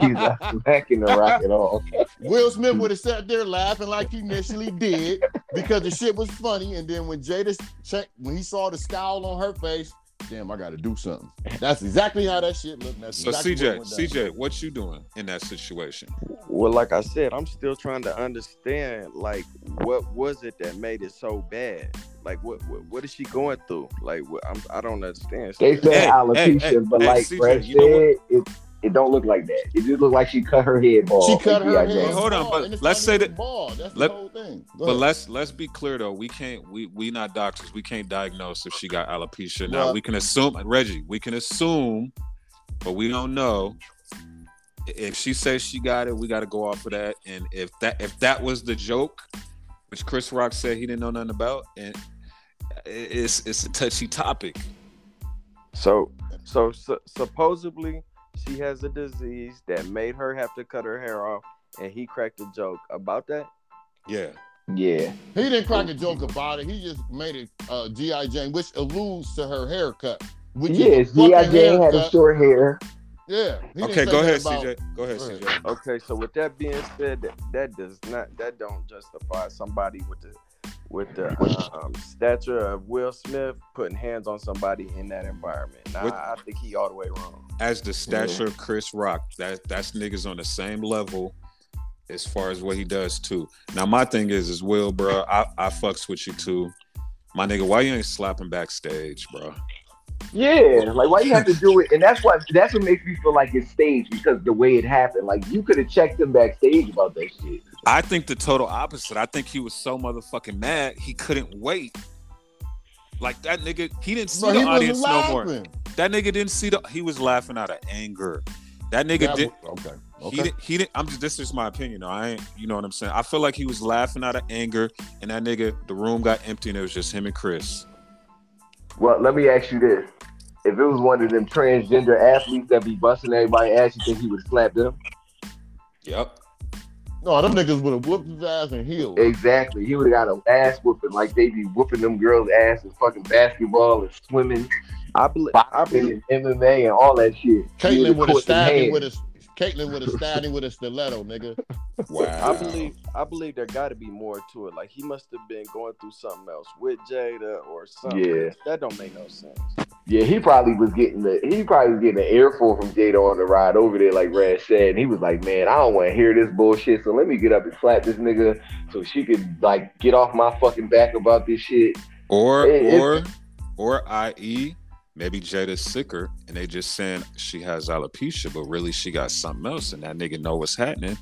He's not smacking the rock at all. Will Smith would have sat there laughing like he initially did because the shit was funny, and then when Jada checked, when he saw the scowl on her face, damn, I got to do something. That's exactly how that shit looked. That's So exactly CJ, what. CJ, what you doing in that situation? Well, like I said, I'm still trying to understand, like, what was it that made it so bad? Like, what what, what is she going through? Like, what, I'm, I don't understand. They said Hey, alopecia, hey, hey, but hey, like CJ, Brad you know said, it it don't look like that. It just look like she cut her head bald. She cut her head. yeah, Well, hold on, but let's say that- bald. That's let- the whole thing. Go But ahead. let's let's be clear though. We can't we we not doctors. We can't diagnose if she got alopecia. Now Well- we can assume Reggie. We can assume, but we don't know. If she says she got it, we got to go off of that. And if that if that was the joke, which Chris Rock said he didn't know nothing about, and it's it's a touchy topic. So, so, su- supposedly she has a disease that made her have to cut her hair off, and he cracked a joke about that. Yeah. yeah. he didn't crack a joke about it. He just made it uh, GI Jane, which alludes to her haircut. Which is Yes, G.I. fucking Jane had a short hair. Yeah. Okay, go ahead, about- CJ. Go ahead, Go ahead. CJ. Okay, so with that being said, that, that does not that don't justify somebody with the with the um, stature of Will Smith putting hands on somebody in that environment. Nah, With- I think he all the way wrong. As the stature of Chris Rock, that that's niggas on the same level as far as what he does too. Now my thing is, is Will, bro, I, I fucks with you too. My nigga, why you ain't slapping backstage, bro? Yeah, like why you have to do it? And that's what that's what makes me feel like it's staged because the way it happened. Like you could have checked him backstage about that shit. I think the total opposite. I think he was so motherfucking mad he couldn't wait. Like that nigga, he didn't see Bro, the audience no more. That nigga didn't see the. He was laughing out of anger. That nigga That did. was- okay. He Okay. didn't. He didn't. I'm just. This is my opinion. Though. I ain't. You know what I'm saying. I feel like he was laughing out of anger, and that nigga, the room got empty, and it was just him and Chris. Well, let me ask you this: If it was one of them transgender athletes that be busting everybody ass, you think he would slap them? Yep. No, them niggas would have whooped his ass and healed. Exactly. He would have got an ass whooping like they be whooping them girls' ass in fucking basketball and swimming, I believe. I believe. and MMA and all that shit. He Caitlyn would've would have caught them stabbed him with a Caitlyn would have stabbed him with a stiletto, nigga. Wow. I believe. I believe there got to be more to it. Like he must have been going through something else with Jada or something. Yeah. that don't make no sense. Yeah, he probably was getting the he probably was getting an earful from Jada on the ride over there, like Rad said. And he was like, Man, I don't want to hear this bullshit. So let me get up and slap this nigga so she could like get off my fucking back about this shit. Or It- it- or or i.e. maybe Jada's sicker and they just saying she has alopecia, but really she got something else, and that nigga know what's happening.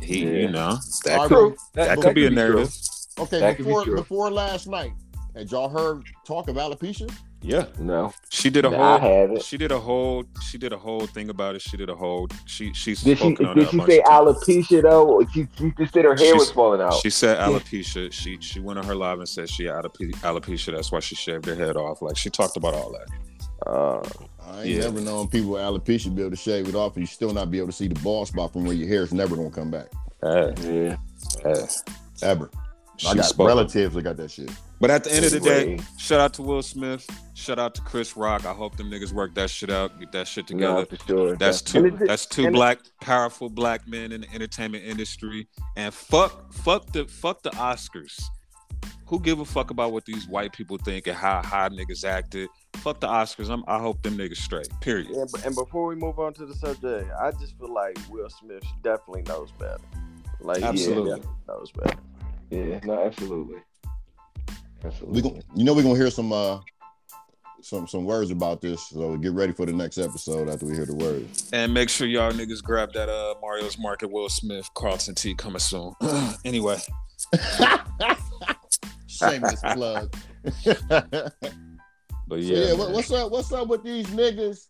He, Yeah. you know, that All could, right, that but- could be a true. narrative. Okay, That could be before before last night, had y'all heard talk of alopecia? Yeah, No. she did a Nah, whole. I haven't. She did a whole. She did a whole thing about it. She did a whole. She she's Did she on did she say of times. alopecia though? Or She, she just said her hair She's- was falling out. She said alopecia. She she went on her live and said she had alope- alopecia. That's why she shaved her head off. Like she talked about all that. Uh, I ain't Yeah. never known people with alopecia be able to shave it off and you still not be able to see the bald spot from where your hair is never gonna come back. Hey, yeah. hey. Ever. I got spoke. relatives that got that shit. But at the end of the day, shout out to Will Smith. Shout out to Chris Rock. I hope them niggas work that shit out. Get that shit together. no, for sure. That's two. it- That's two and- black, powerful black men in the entertainment industry. And fuck, fuck the, fuck the Oscars. Who give a fuck about what these white people think and how how niggas acted? Fuck the Oscars. I'm, I hope them niggas straight. Period. Yeah, but, and before we move on to the subject, I just feel like Will Smith definitely knows better. Like, Absolutely. yeah, knows better. Yeah. No, absolutely. Absolutely. We gon- you know we're gonna hear some uh some some words about this, so get ready for the next episode after we hear the words. And make sure y'all niggas grab that uh Mario's Market Will Smith Carlton T coming soon. anyway, Shameless plug. but Yeah, yeah, yeah what, what's up? What's up with these niggas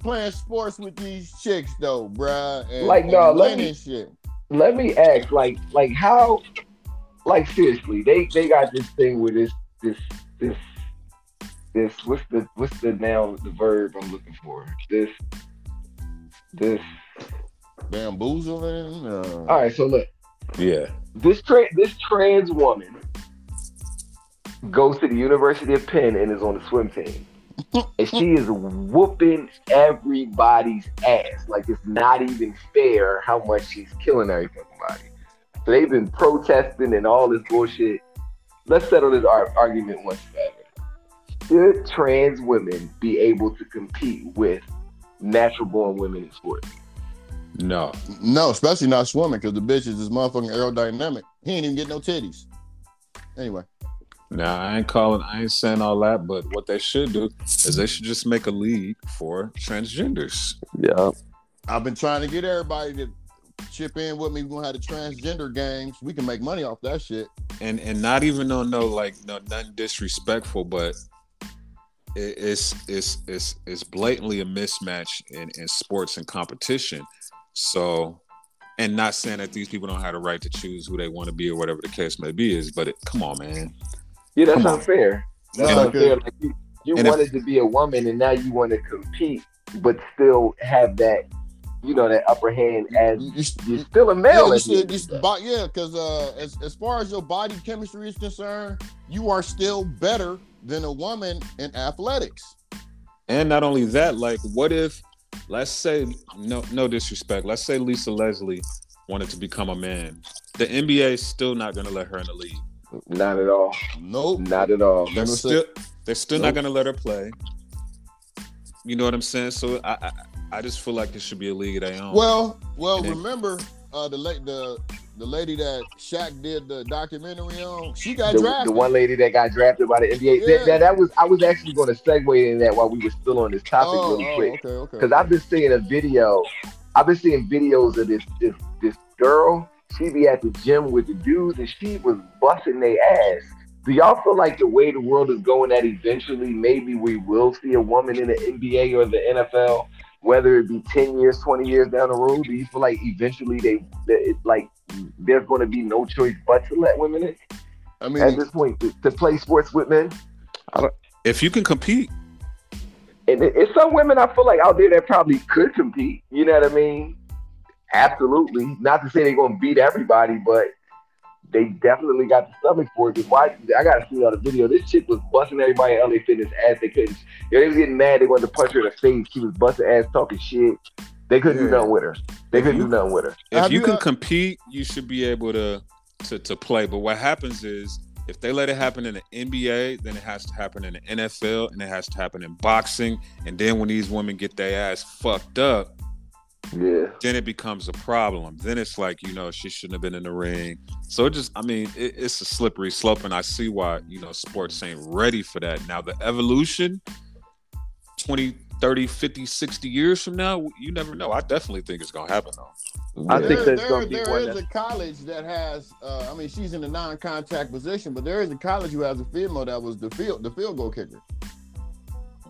playing sports with these chicks though, bruh? And, Like, no, and let me- shit. Let me ask, like, like how, like seriously, they they got this thing with this this this this what's the what's the noun the verb I'm looking for this this. Bamboozling. Uh, All right, so look, yeah. this tra- this trans woman goes to the University of Penn and is on the swim team. and she is whooping everybody's ass. Like it's not even fair how much she's killing every fucking body. So they've been protesting and all this bullshit. Let's settle this ar- argument once and forever. Should trans women be able to compete with natural born women in sports? No. No, especially not swimming because the bitch is this motherfucking aerodynamic. He ain't even get no titties. Anyway, Now I ain't calling, I ain't saying all that, but what they should do is they should just make a league for transgenders. Yeah. I've been trying to get everybody to chip in with me. We're gonna have the transgender games. We can make money off that shit. And and not even on no like no nothing disrespectful, but it, it's it's it's it's blatantly a mismatch in, in sports and competition. So and not saying that these people don't have the right to choose who they want to be or whatever the case may be is, but it, come on, man. Yeah, that's Come on. unfair. That's And- unfair. Like you, you and if- wanted to be a woman and now you want to compete, but still have that, you know, that upper hand as You- you- you're still a Yeah, male. you at the should, end you of the should, day. bo- yeah, because uh, as as far as your body chemistry is concerned, you are still better than a woman in athletics. And not only that, like, what if, let's say, no, no disrespect, let's say Lisa Leslie wanted to become a man. The NBA is still not going to let her in the league. Not at all. Nope. Not at all. They're still, they're still not going to let her play. You know what I'm saying? So I, I, I just feel like it should be a league of their own. Well, well, And remember uh, the late the the lady that Shaq did the documentary on. She got The, drafted. the one lady that got drafted by the NBA. Yeah. That, that, that was I was actually going to segue in that while we were still on this topic oh, really oh, quick. okay, okay. because I've been seeing a video. I've been seeing videos of this this this girl. She be at the gym with the dudes, and she was busting their ass. Do y'all feel like the way the world is going, that eventually maybe we will see a woman in the NBA or the NFL, whether it be ten years, twenty years down the road? Do you feel like eventually they, it, like there's going to be no choice but to let women in I mean, at this point to, to play sports with men? if you can compete, and it's some women I feel like out there that probably could compete. You know what I mean? Absolutely. Not to say they're gonna beat everybody, but they definitely got the stomach for it. 'Cause why? I gotta see on the video. This chick was busting everybody in LA Fitness ass. They couldn't. Yo, they was getting mad. They wanted to punch her in the face. She was busting ass, talking shit. They couldn't do nothing with her. They If couldn't you- do nothing with her. if you you, can compete, you should be able to, to to play. But what happens is if they let it happen in the NBA, then it has to happen in the NFL, and it has to happen in boxing. And then when these women get their ass fucked up, Yeah. then it becomes a problem. Then it's like you know she shouldn't have been in the ring. So it just, I mean, it, it's a slippery slope, and I see why you know sports ain't ready for that. Now the evolution, 20, 30, 50, 60 years from now, you never know. I definitely think it's gonna happen though. I There- think there's there- gonna be there one a college that has. Uh, I mean, she's in a non-contact position, but there is a college who has a female that was the field the field goal kicker.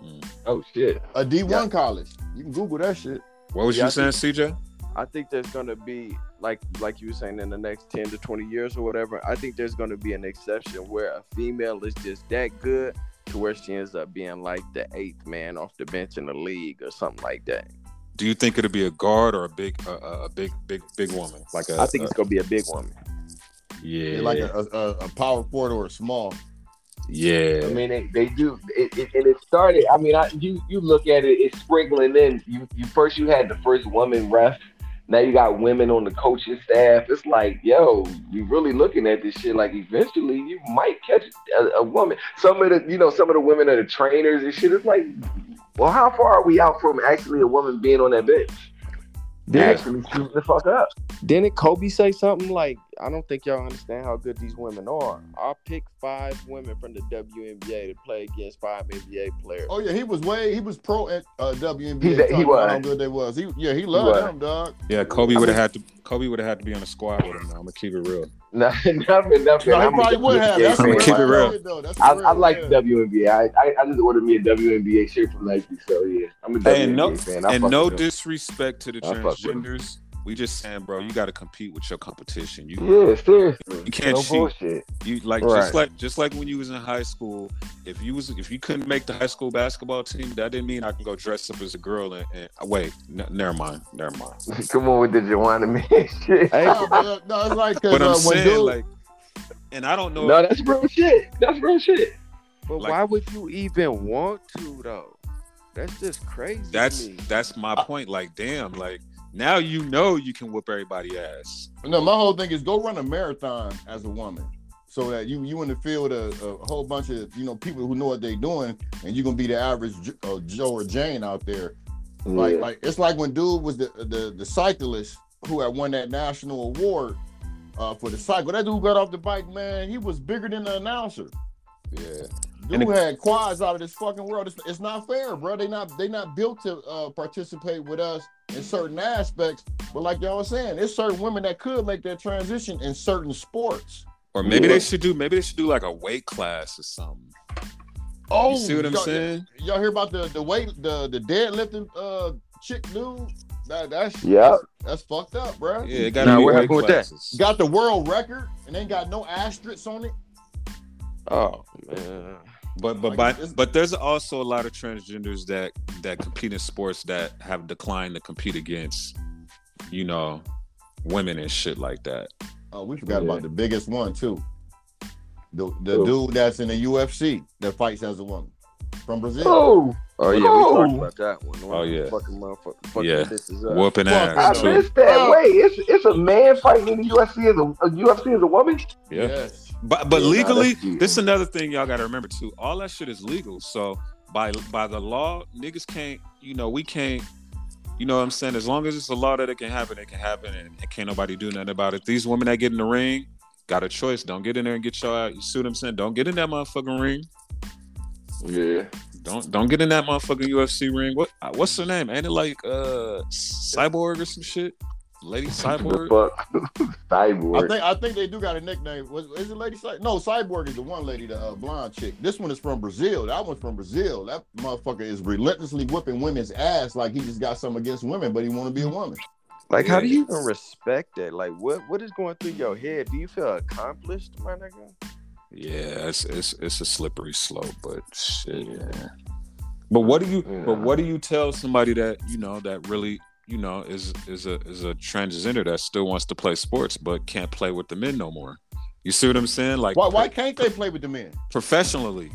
Mm. Oh shit. A D one Yeah. college. You can Google that shit. What was Yeah, you I saying, CJ? I think there's gonna be like like you were saying in the next ten to twenty years or whatever. I think there's gonna be an exception where a female is just that good to where she ends up being like the eighth man off the bench in the league or something like that. Do you think it'll be a guard or a big, uh, a big, big, big woman? Like a, I think it's gonna be a big woman. yeah, Like a, a, a power forward or a small. Yeah. I mean, they, they do, it, it, and it started. I mean, I, you you look at it, it's sprinkling in. You you first you had the first woman ref. Now you got women on the coaching staff. It's like, yo, you really looking at this shit. Like, eventually, you might catch a, a woman. Some of the, you know, some of the women are the trainers and shit. It's like, well, how far are we out from actually a woman being on that bench? Yeah. Actually, shooting the fuck up. Didn't Kobe say something like, "I don't think y'all understand how good these women are. I'll pick five women from the WNBA to play against five NBA players." Oh yeah, he was way he was pro at uh, WNBA. He- he was. how good they was. He, yeah, he loved was. them, dog. Yeah, Kobe would have mean- had to. Kobe would have had to be on the squad with him. Now I'm gonna keep it real. No, nothing, nothing. No, he I'm probably would have. That's I'ma keep it real real. though. That's I, the I like yeah. the WNBA. I, I I just ordered me a WNBA shirt from Nike, so yeah, I'm a WNBA And no, fan. I and no disrespect to the I fuck with 'em. transgenders. We just saying, bro, you got to compete with your competition. You Yeah, seriously. You can't no cheat. bullshit. you like Right. just like just like when you was in high school. If you was if you couldn't make the high school basketball team, that didn't mean I can go dress up as a girl and, and wait. N- never mind. Never mind. Come on with the Juwanna Mann shit. Hey, No, but, uh, no, it's like 'cause, But I'm uh, when saying dude, like, and I don't know. No, that's real shit. That's real shit. but like- why would you even want to though? That's just crazy. to that's me. that's my point. Like, damn. Like now you know you can whoop everybody ass. No, my whole thing is go run a marathon as a woman, so that you you in the field a, a whole bunch of you know people who know what they're doing, and you're gonna be the average uh, Joe or Jane out there. Like like it's like when dude was the the the cyclist who had won that national award uh, for the cycle. That dude got off the bike, man. He was bigger than the announcer. Yeah. Dude And had quads out of this fucking world. It's, it's not fair, bro. They not they not built to uh, participate with us in certain aspects. But like y'all was saying, there's certain women that could make that transition in certain sports. Or maybe Yeah. they should do. Maybe they should do like a weight class or something. Oh, you see what I'm y'all- saying? Y'all hear about the the weight the the deadlifting uh chick dude? That that's yeah, that's, that's fucked up, bro. Yeah, it got Nah, to be what happened with that? classes. Got the world record and ain't got no asterisks on it. Oh man. But but Like, by, but there's also a lot of transgenders that that compete in sports that have declined to compete against, you know, women and shit like that. Oh, we forgot Yeah. about the biggest one too. The the Who? dude that's in the UFC that fights as a woman from Brazil. Oh, Oh yeah, Oh. we talked about that one. Oh, yeah. fucking motherfucker, fucking Yeah. up. Whooping Fuck, I ass too. missed that. Wait, it's it's a man fighting in the UFC as a, a UFC as a woman. Yeah. Yes. But but Yeah, legally, this is another thing y'all got to remember too. All that shit is legal. So by by the law, niggas can't. You know, we can't. You know what I'm saying? As long as it's a law that it can happen, it can happen, and, and can't nobody do nothing about it. These women that get in the ring got a choice. Don't get in there and get y'all out. You see what I'm saying? Don't get in that motherfucking ring. Yeah. Don't don't get in that motherfucking UFC ring. What what's her name? Ain't it like uh Cyborg or some shit? Lady Cyborg? Fuck. I Cyborg. think I think they do got a nickname. Was is it Lady Cy? No, Cyborg is the one lady, the uh, blonde chick. This one is from Brazil. That one's from Brazil. That motherfucker is relentlessly whipping women's ass like he just got something against women, but he want to be a woman. Like, how do you even respect that? Like, what what is going through your head? Do you feel accomplished, my nigga? Yeah, it's it's it's a slippery slope, but shit. Yeah. But what do you but what do you tell somebody that, you know, that really, you know, is is a is a transgender that still wants to play sports but can't play with the men no more? You see what I'm saying? Like Why why can't they play with the men? professionally.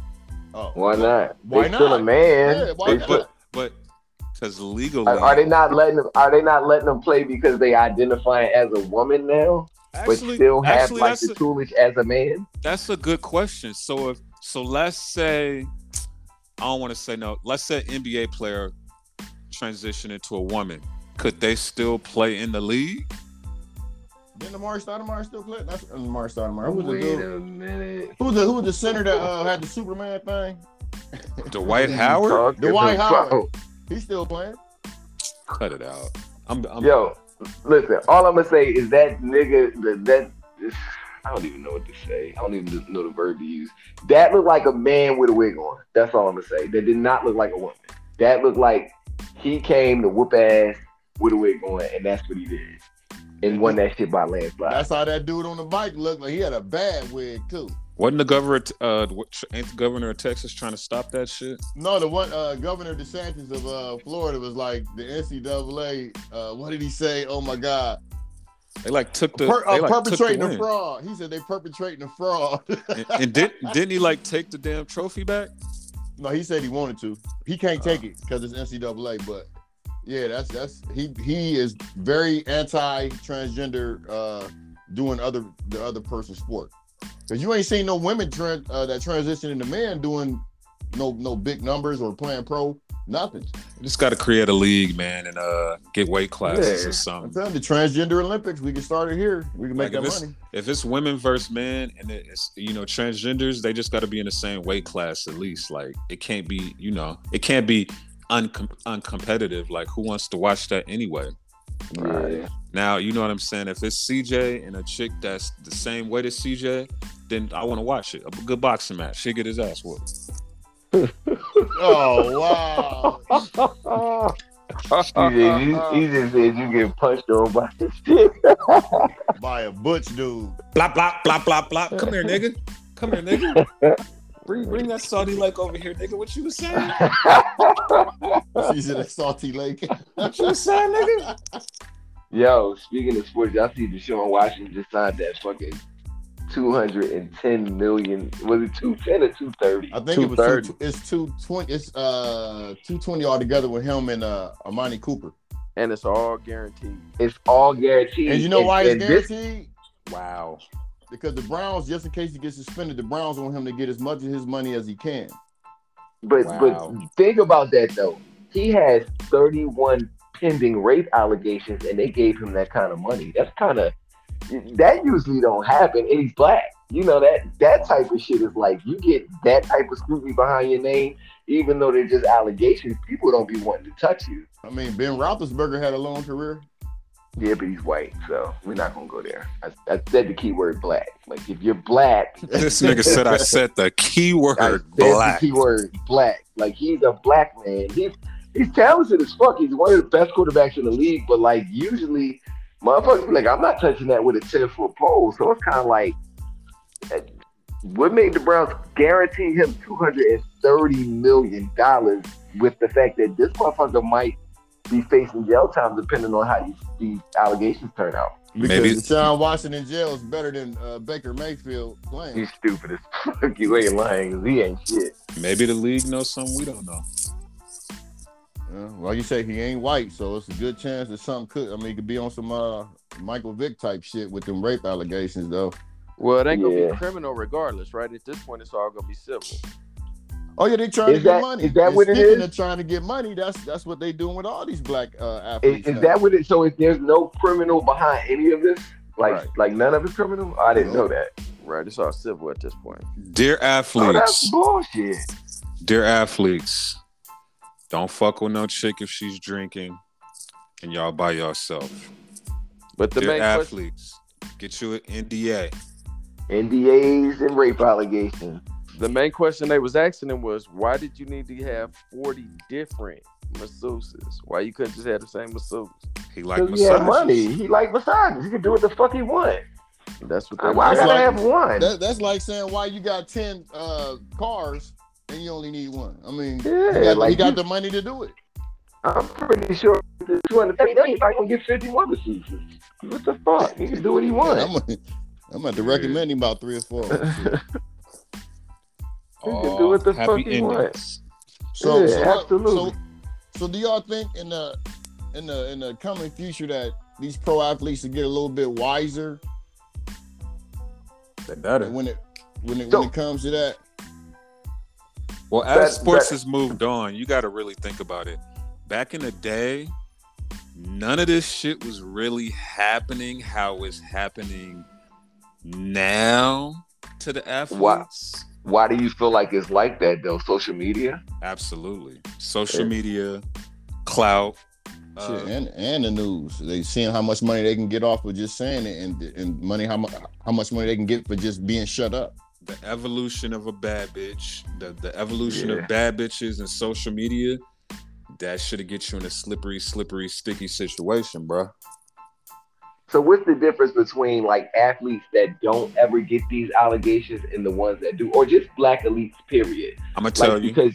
Oh, Why not? Why they still not? a man. Yeah, why They not? But but because legally are, are they not letting them? Are they not letting them play because they identify as a woman now, but still have actually like that's the a- toolish as a man? That's a good question. So if so, let's say I don't want to say no. Let's say NBA player transition into a woman. Could they still play in the league? Didn't Amar'e Stoudemire still play? That's Amar'e Stoudemire. Who was the dude? a minute. Who was the who was the center that uh, had the Superman thing? Dwight Howard? Talking Dwight about- Howard. He's still playing. Cut it out. I'm, I'm Yo, listen. All I'm gonna say is that nigga. That, that I don't even know what to say. I don't even know the verb to use. That looked like a man with a wig on. That's all I'm gonna say. That did not look like a woman. That looked like he came to whoop ass with a wig on, and that's what he did, and won that shit by landslide. That's how that dude on the bike looked like. He had a bad wig too. wasn't the governor uh what- ain't the governor of Texas trying to stop that shit? No, the one uh, Governor DeSantis of uh, Florida was like the NCAA. Uh, what did he say? Oh my God, They like took the per- uh, they, like, took the perpetrating a fraud. He said they perpetrating a fraud. and, and did didn't he like take the damn trophy back? no, he said he wanted to. He can't take it because it's NCAA. But yeah, that's that's he he is very anti transgender. Uh, doing other the other person's sport because you ain't seen no women trend uh, that transition into men doing no no big numbers or playing pro nothing. You just got to create a league, man, and uh get weight classes Yeah. or I'm something. telling the transgender Olympics, we can start it here. We can make Like, that if money. If it's women versus men, and it's you know transgenders, they just got to be in the same weight class at least. Like it can't be, you know, it can't be uncom- uncompetitive. Like who wants to watch that anyway? Yeah. Now you know what I'm saying. If it's CJ and a chick that's the same weight as CJ, then I want to watch it. A good boxing match. She get his ass whooped. Oh wow! he, just, he just said you get punched on by this shit. By a butch dude. Blop blop blop blop blop. Come here, nigga. Come here, nigga. Bring bring that salty lake over here, nigga. What you was saying? She's in a salty lake. What you was saying, nigga? Yo, speaking of sports, y'all see Deshaun Washington just signed that fucking two hundred and ten million. Was it two ten or two thirty? I think it was 230. two, it's two twenty. It's uh two twenty altogether with him and uh Amari Cooper. and it's all guaranteed. It's all guaranteed. And you know why it's and this- guaranteed? Wow. Because the Browns, just in case he gets suspended, the Browns want him to get as much of his money as he can. But Wow. but think about that though. He has 31 pending rape allegations, and they gave him that kind of money. That's kind of that usually don't happen, and he's black. You know that that type of shit is like you get that type of scrutiny behind your name, even though they're just allegations. People don't be wanting to touch you. I mean, Ben Roethlisberger had a long career. Yeah, but he's white, so we're not gonna go there. I, I said the keyword black. Like if you're black, This nigga said I said the keyword black. the keyword black. Like he's a black man. He's he's talented as fuck. He's one of the best quarterbacks in the league. But like usually, motherfuckers be like, I'm not touching that with a ten foot pole. So it's kind of like, what made the Browns guarantee him two hundred and thirty million dollars with the fact that this motherfucker might be facing jail time depending on how these, these allegations turn out. Because Maybe- Deshaun Watson in jail is better than uh, Baker Mayfield playing. He's stupid as fuck. You ain't lying. 'cause He ain't shit. Maybe the league knows something we don't know. Yeah, like you say, he ain't white, so it's a good chance that something could. I mean, he could be on some uh, Michael Vick type shit with them rape allegations, though. Well, it ain't gonna Yeah. be criminal regardless, right? At this point, it's all gonna be civil. Oh yeah, they trying Is to get money. is that And what it speaking is? of trying to get money, that's that's what they doing with all these black uh, athletes. is now. that what it? So if there's no criminal behind any of this, like Right. like none of it's criminal. I didn't know that. Right? It's all civil at this point. Dear Oh, that's athletes, bullshit. dear athletes, don't fuck with no chick if she's drinking and y'all by yourself. But the Dear main question, athletes, get you an NDA. NDAs and rape allegations. The main question they was asking him was, why did you need to have forty different masseuses? Why you couldn't just have the same masseuse? He like Because he had money. He like massages. He could do what the fuck he want. That's what they. Why I gotta like- have one? That, that's like saying why you got ten uh, cars and you only need one. I mean, Yeah, he got, like he got you- the money to do it. I'm pretty sure the 230 million probably gonna get 51 masseuses. What the fuck? He can do what he Yeah, wants. I'm, gonna- I'm going to recommend him about three or four. He can uh, do what the fuck happy he wants. So, Yeah, so, absolutely. so, so do y'all think in the in the in the coming future that these pro athletes will get a little bit wiser They better. when it when it So- when it comes to that? Well, as That- sports that- has moved on, you got to really think about it. Back in the day, none of this shit was really happening how it's happening now to the athletes. Why do you feel like it's like that though? Social media? Absolutely. Social Yeah. media, clout. Uh, and and the news. They seeing how much money they can get off of just saying it, and and money how much how much money they can get for just being shut up. the evolution of a bad bitch, the, the evolution Yeah. of bad bitches and social media, that should have get you in a slippery, slippery, sticky situation, bro. So what's the difference between like athletes that don't ever get these allegations and the ones that do, or just black elites? Period. I'm gonna tell like you, because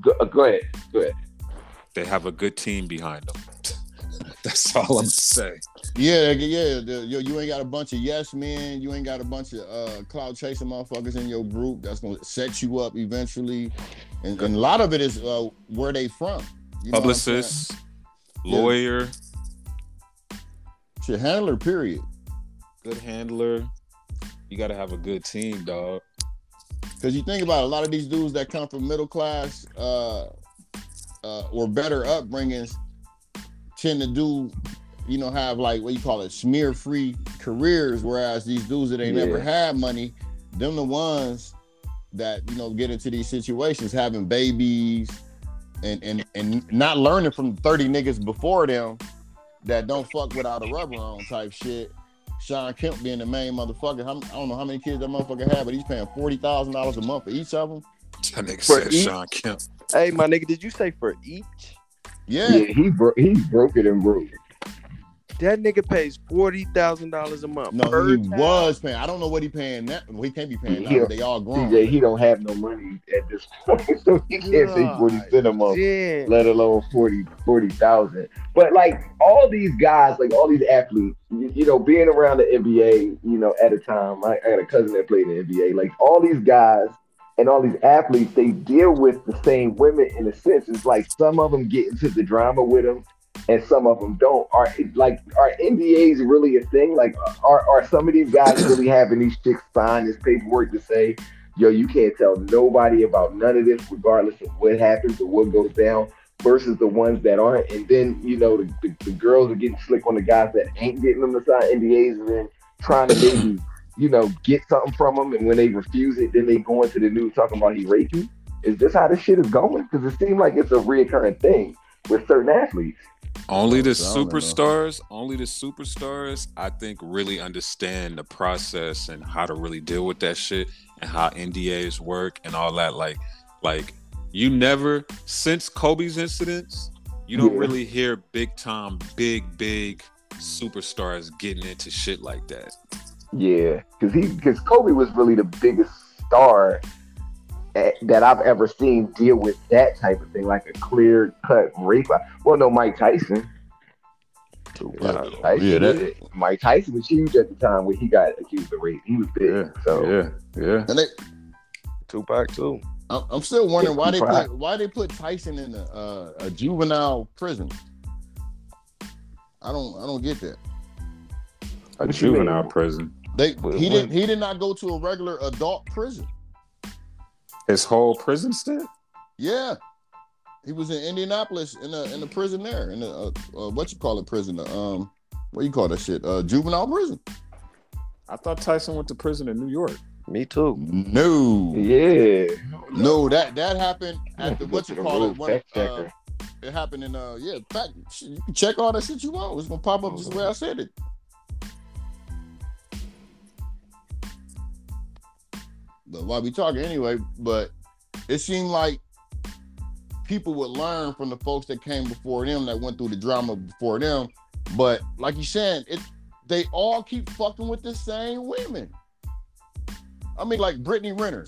go, uh, go ahead, go ahead. they have a good team behind them. That's all I'm gonna. Yeah, yeah. The, you, you ain't got a bunch of yes men. You ain't got a bunch of uh, cloud chasing motherfuckers in your group. That's gonna set you up eventually. And, and a lot of it is uh, where they from. You know what I'm? Publicist, Yeah. Shit, handler. Period. good handler. You gotta have a good team, dog. Because you think about it, a lot of these dudes that come from middle class uh, uh, or better upbringings tend to do, you know, have like what you call it, smear free careers. Whereas these dudes that ain't Yeah. never had money, them the ones that you know get into these situations, having babies and and and not learning from 30 niggas before them that don't fuck without a rubber on type shit. Shawn Kemp being the main motherfucker. How, I don't know how many kids that motherfucker had, but he's paying forty thousand dollars a month for each of them. That nigga For said each- Shawn Kemp. Hey, my nigga, did you say for each? Yeah, Yeah, he broke. He broke it and broke. That nigga pays forty thousand dollars a month. no, per he child. was paying. I don't know what he paying now. Well, he can't be paying now. They all grown. CJ, he don't have no money at this point, so he can't pay forty cent a month. Yeah. let alone 40 40,000. But like all these guys, like all these athletes, you, you know, being around the NBA, you know, at a time, I, I had a cousin that played in the NBA. Like all these guys and all these athletes, they deal with the same women in a sense. It's like some of them get into the drama with them. And some of them don't. Are like are NDAs really a thing? Like are, are some of these guys really having these chicks sign this paperwork to say, yo, you can't tell nobody about none of this, regardless of what happens or what goes down, versus the ones that aren't. And then, you know, the, the, the girls are getting slick on the guys that ain't getting them to sign NDAs and then trying to maybe, you know, get something from them. And when they refuse it, then they go into the news talking about he raped. Is this how this shit is going? Because it seems like it's a reoccurring thing with certain athletes. Only the I don't know. superstars, only the superstars, I think, really understand the process and how to really deal with that shit and how NDAs work and all that. Like, like you never since Kobe's incidents, you don't Yeah. really hear big time, big, big superstars getting into shit like that. Yeah, because he because Kobe was really the biggest star that I've ever seen deal with that type of thing, like a clear cut rape. Well, no, Mike Tyson. Yeah. Tyson Yeah, that- Mike Tyson was huge at the time when he got accused of rape. He was big. so yeah, yeah. And they, Tupac too. I'm, I'm still wondering why they put why they put Tyson in a, uh, a juvenile prison. I don't I don't get that. A juvenile prison. They he what- didn't he did not go to a regular adult prison. His whole prison stint. Yeah, he was in Indianapolis in a in a prison there in a uh, uh, what you call it prison um what you call that shit uh juvenile prison. I thought Tyson went to prison in New York. Me too. No, yeah, no that that happened at the what you call it when, uh, it happened in uh yeah fact you can check all that shit you want it's gonna pop up just the way I said it. But why we talking anyway? But it seemed like people would learn from the folks that came before them that went through the drama before them. But like you said, it they all keep fucking with the same women. I mean, like Brittany Renner.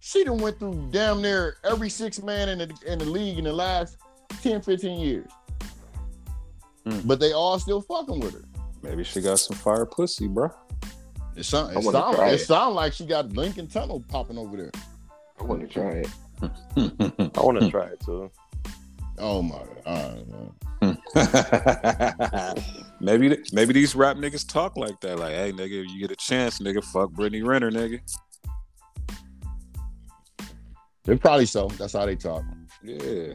She done went through damn near every six man in the in the league in the last 10, 15 years. Hmm. But they all still fucking with her. Maybe she got some fire pussy, bro. It sound, it sound, it it. sound like she got Lincoln Tunnel popping over there. I want to try it. I want to try it too. Oh my god. All right, man. maybe maybe these rap niggas talk like that. Like, hey, nigga, if you get a chance, nigga, fuck Brittany Renner, nigga. They're probably so. That's how they talk. Yeah.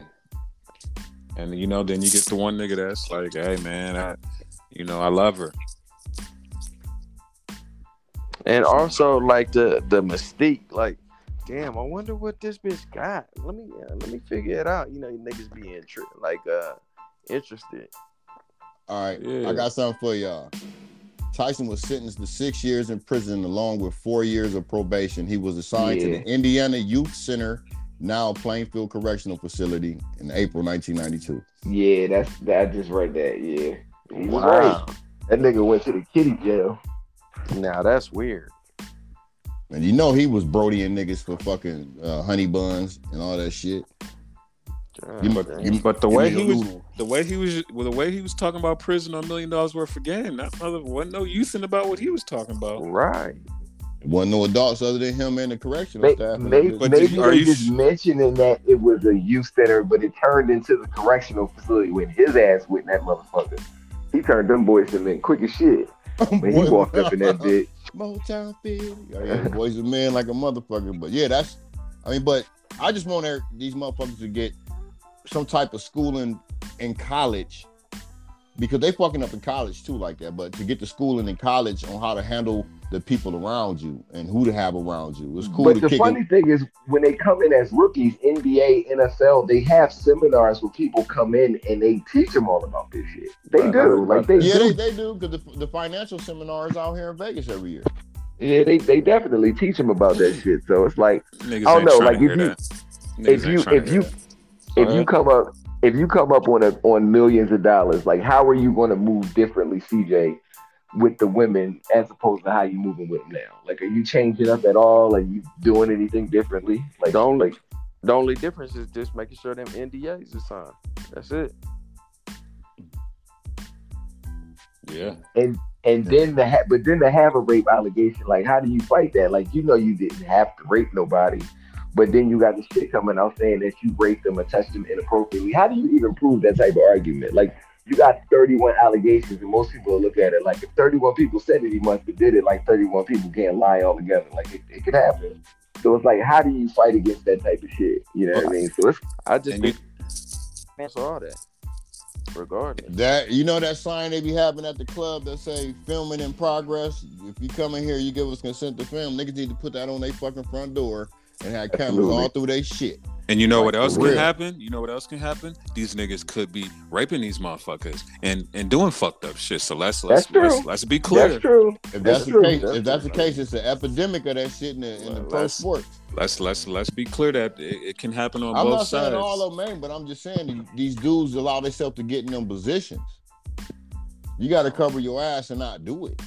And you know, then you get the one nigga that's like, hey, man, I, you know, I love her. And also like the the mystique, like damn, I wonder what this bitch got. Let me uh, let me figure it out. You know, you niggas be intri- like uh interested. All right, Yeah. I got something for y'all. Tyson was sentenced to six years in prison along with four years of probation. He was assigned to the Indiana Youth Center, now Plainfield Correctional Facility, in April 1992. Yeah, that's that. I just read that. Yeah, He's Wow. right. That nigga went to the kitty jail. Now that's weird. And you know he was Brody and niggas for fucking uh, honey buns and all that shit. God must- you- But the way he was, noodle. the way he was, well, the way he was talking about prison on a million dollars worth of game, that mother wasn't no youthing about what he was talking about. right. Wasn't no adults other than him and the correctional May- staff. Maybe, But maybe did- are they you just mentioning that it was a youth center, but it turned into the correctional facility when his ass went in that motherfucker. He turned them boys to men quick as shit Oh, when he walked up in that bitch. Motown. Oh, yeah, boys a man like a motherfucker. But yeah, that's. I mean, but I just want er, these motherfuckers to get some type of schooling in college because they fucking up in college too, like that. But to get the schooling in college on how to handle the people around you and who to have around you, it's cool but to the kick funny it. thing is, when they come in as rookies, NBA, NFL, they have seminars where people come in and they teach them all about this shit. They Right, do, heard like they Yeah, do. they, they do because the, the financial seminars out here in Vegas every year. yeah, they, they definitely teach them about that shit. So it's like Niggas I don't know, like, if you- that. Niggas if you if you if you come up if you come up on a on millions of dollars, like how are you going to move differently, CJ, with the women as opposed to how you moving with them now? Like, are you changing up at all? Are you doing anything differently? Like, The only like the only difference is just making sure them NDAs is signed. That's it. Yeah, and and then the ha- but then to have a rape allegation, like how do you fight that? Like you know you didn't have to rape nobody, but then you got the shit coming out saying that you raped them or touched them inappropriately. How do you even prove that type of argument? Like you got 31 allegations, and most people look at it like if 31 people said it, he must have did it. Like 31 people can't lie all together. Like it, it could happen. So it's like, how do you fight against that type of shit? You know what I mean? So it's I just And think cancel all that. Regardless. That you know that sign they be having at the club that say filming in progress. If you come in here, you give us consent to film. Niggas need to put that on their fucking front door and had cameras Absolutely. all through their shit. and you know Like, what else can real. happen? You know what else can happen? These niggas could be raping these motherfuckers and and doing fucked up shit. So let's let's That's true. let's, let's be clear. that's true. If that's, That's the true. case, That's if that's the case, it's an epidemic of that shit in the, in the Well, pro let's- sports. Let's let's let's be clear that it, it can happen on both sides. I'm not sides. saying all of them but I'm just saying these- these dudes allow themselves to get in them positions. You got to cover your ass and not do it.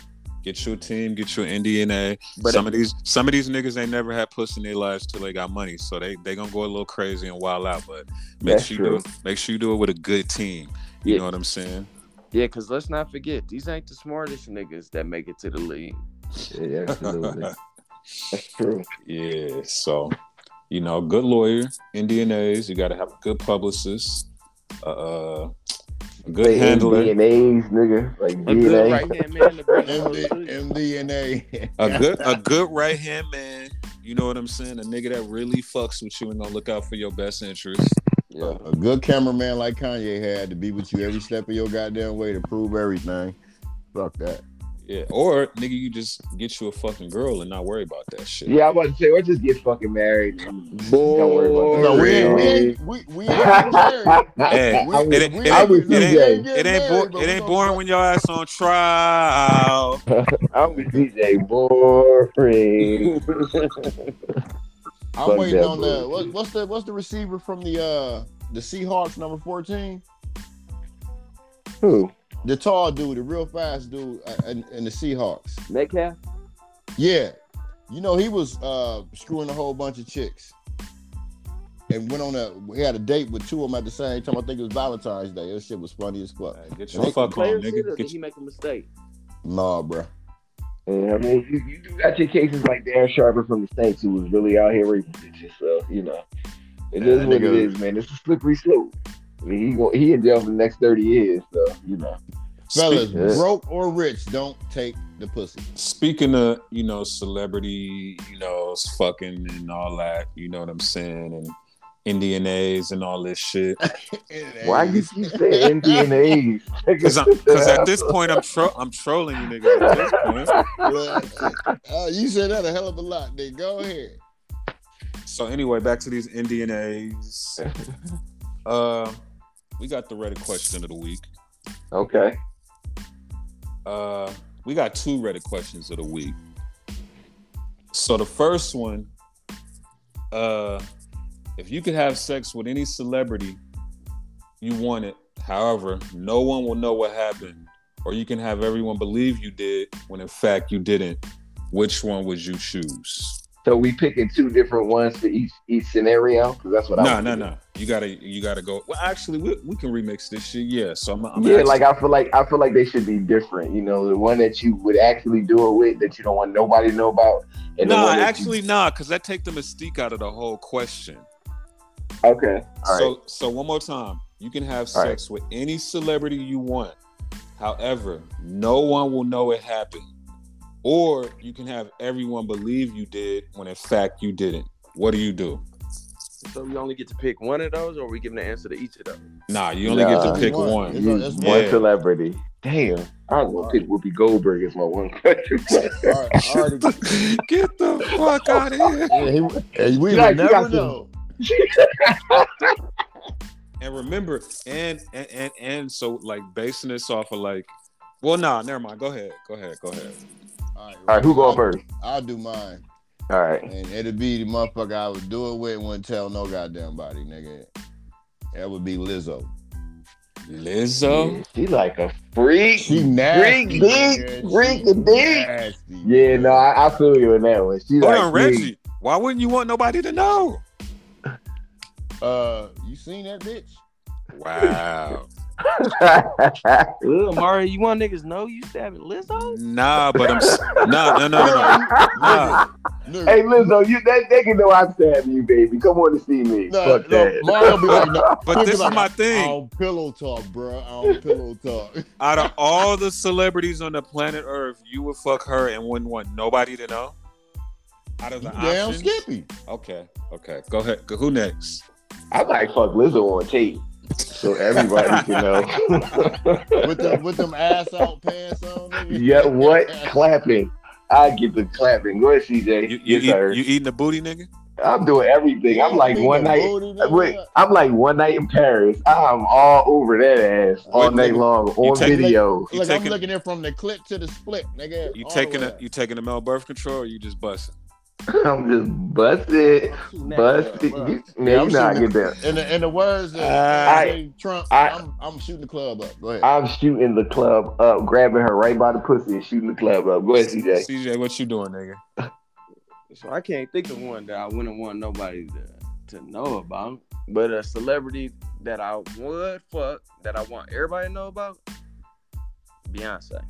Get your team, get your NDNA. But some of these some of these niggas ain't never had puss in their lives till they got money. So they they gonna go a little crazy and wild out. But make sure you do it, make sure you do it with a good team. You Yeah. know what I'm saying? Yeah, because let's not forget, these ain't the smartest niggas that make it to the league. Yeah, absolutely. That's true. Yeah. So, you know, good lawyer, NDNAs. You got to have a good publicist, uh, uh, a good Say handler, DNAs, nigga. Like A good DNA. right hand man to bring the whole MD, shit. MD and A. a good a good right hand man. You know what I'm saying? A nigga that really fucks with you and gonna look out for your best interests. Yeah. A good cameraman like Kanye had to be with you every step of your goddamn way to prove everything. Fuck that. Yeah. Or nigga, you just get you a fucking girl and not worry about that shit. Yeah, I was about to say, or just get fucking married. and Don't worry about No, that. we ain't, we ain't, we, we ain't married. Hey, We- I it was- ain't, it I ain't, was it ain't, DJ. get it ain't, married, bo- but it we ain't gonna boring fuck- when your ass on trial. I'm with DJ boring. I'm Fuck waiting that on the bullshit. what, what's the what's the receiver from the uh the Seahawks number 14? Who? The tall dude, the real fast dude uh, in, in the Seahawks. Metcalf? Yeah. You know, he was uh screwing a whole bunch of chicks. And went on a he had a date with two of them at the same time. I think it was Valentine's Day. That shit was funny as fuck. Hey, get your fuck on, Player shit, or nigga. did Get he make a mistake? Nah, bro. Yeah, I mean, you, you do got your cases like Darren Sharper from the Saints, who was really out here raping bitches. So you know, it Yeah, is what it nigga- is, man. It's a slippery slope. I mean, he go, he in jail for the next thirty years, so you know. Fellas, Yeah. broke or rich, don't take the pussy. Speaking of, you know, celebrity, you know, fucking and all that, you know what I'm saying, and Indian A's and all this shit. Why you keep saying MDNAs? Because at this point, I'm tro- I'm trolling you niggas. At this point, uh, you said that a hell of a lot, nigga. Go ahead. So anyway, back to these Indian A's. uh, we got the Reddit question of the week. Okay. Uh, we got two Reddit questions of the week. So the first one, uh, if you could have sex with any celebrity you want it, however, no one will know what happened, or you can have everyone believe you did when in fact you didn't. Which one would you choose? So we picking two different ones for each each scenario because that's what I. No, no, no. You gotta, you gotta go. Well, actually, we, we can remix this shit. Yeah. So I'm, I'm yeah, like I feel like I feel like they should be different. You know, the one that you would actually do it with that you don't want nobody to know about, and the Nah, one that actually, nah, because that take the mystique out of the whole question. okay, all right, so, so one more time, you can have sex with any celebrity you want. However, no one will know it happened, or you can have everyone believe you did when in fact you didn't. What do you do? So we only get to pick one of those, or we giving the answer to each of those? Nah, you only get to pick One. one. It's a- it's one Yeah. celebrity. Damn, I was gonna pick Whoopi Goldberg as my one question. All right, I already, Get the fuck oh, out of here! yeah, he, hey, we You got- would you never know. And remember, and and and, and so like basing this off of like, well, nah, never mind. Go ahead, go ahead, go ahead. All right, all right, who going first? I'll do mine, All right, and it'll be the motherfucker I would do it with and wouldn't tell no goddamn body, nigga. That would be Lizzo. Lizzo. Yeah, she like a freak. She nasty. Freak, big, nigga. freak, She big. nasty, Yeah, no, I, I feel you in that one. She Hold like on, freak. Reggie. Why wouldn't you want nobody to know? Uh, you seen that bitch? Wow. Ugh, Mario, you want niggas know you stabbing Lizzo? nah, but I'm s- nah, no, no, no, no. Nah. Nigga, hey, Lizzo, you that they can know I'm stabbing you, baby. Come on to see me. No, Fuck no, that. Mario be like, no. But this be is my thing. don't pillow talk, bro. I don't pillow talk. Out of all the celebrities on the planet Earth, you would fuck her and wouldn't want nobody to know. Out of the Damn options? Skippy. Okay, okay. Go ahead. Who next? I might fuck Lizzo on tape so everybody can know. With them with them ass out pants on, nigga. yeah, what clapping? I get the clapping. Go ahead, CJ. You, you, yes, eat, you eating the booty, nigga? I'm doing everything. I'm like one night. Wait, I'm like one night in Paris. I'm all over that ass all What, night long on take- video. You Look, taking- I'm looking at from the clip to the split, nigga. You taking the a you taking the male birth control or you just busting? I'm just busted, busted. bro. You, Yeah, man, I'm you know I shooting get that. In the in the words of I- Trump, I- I, am I'm shooting the club up. Go ahead. I'm shooting the club up, grabbing her right by the pussy and shooting the club up. Go ahead, CJ. CJ, what you doing, nigga? So I can't think of one that I wouldn't want nobody to, to know about. But a celebrity that I would fuck that I want everybody to know about, Beyonce.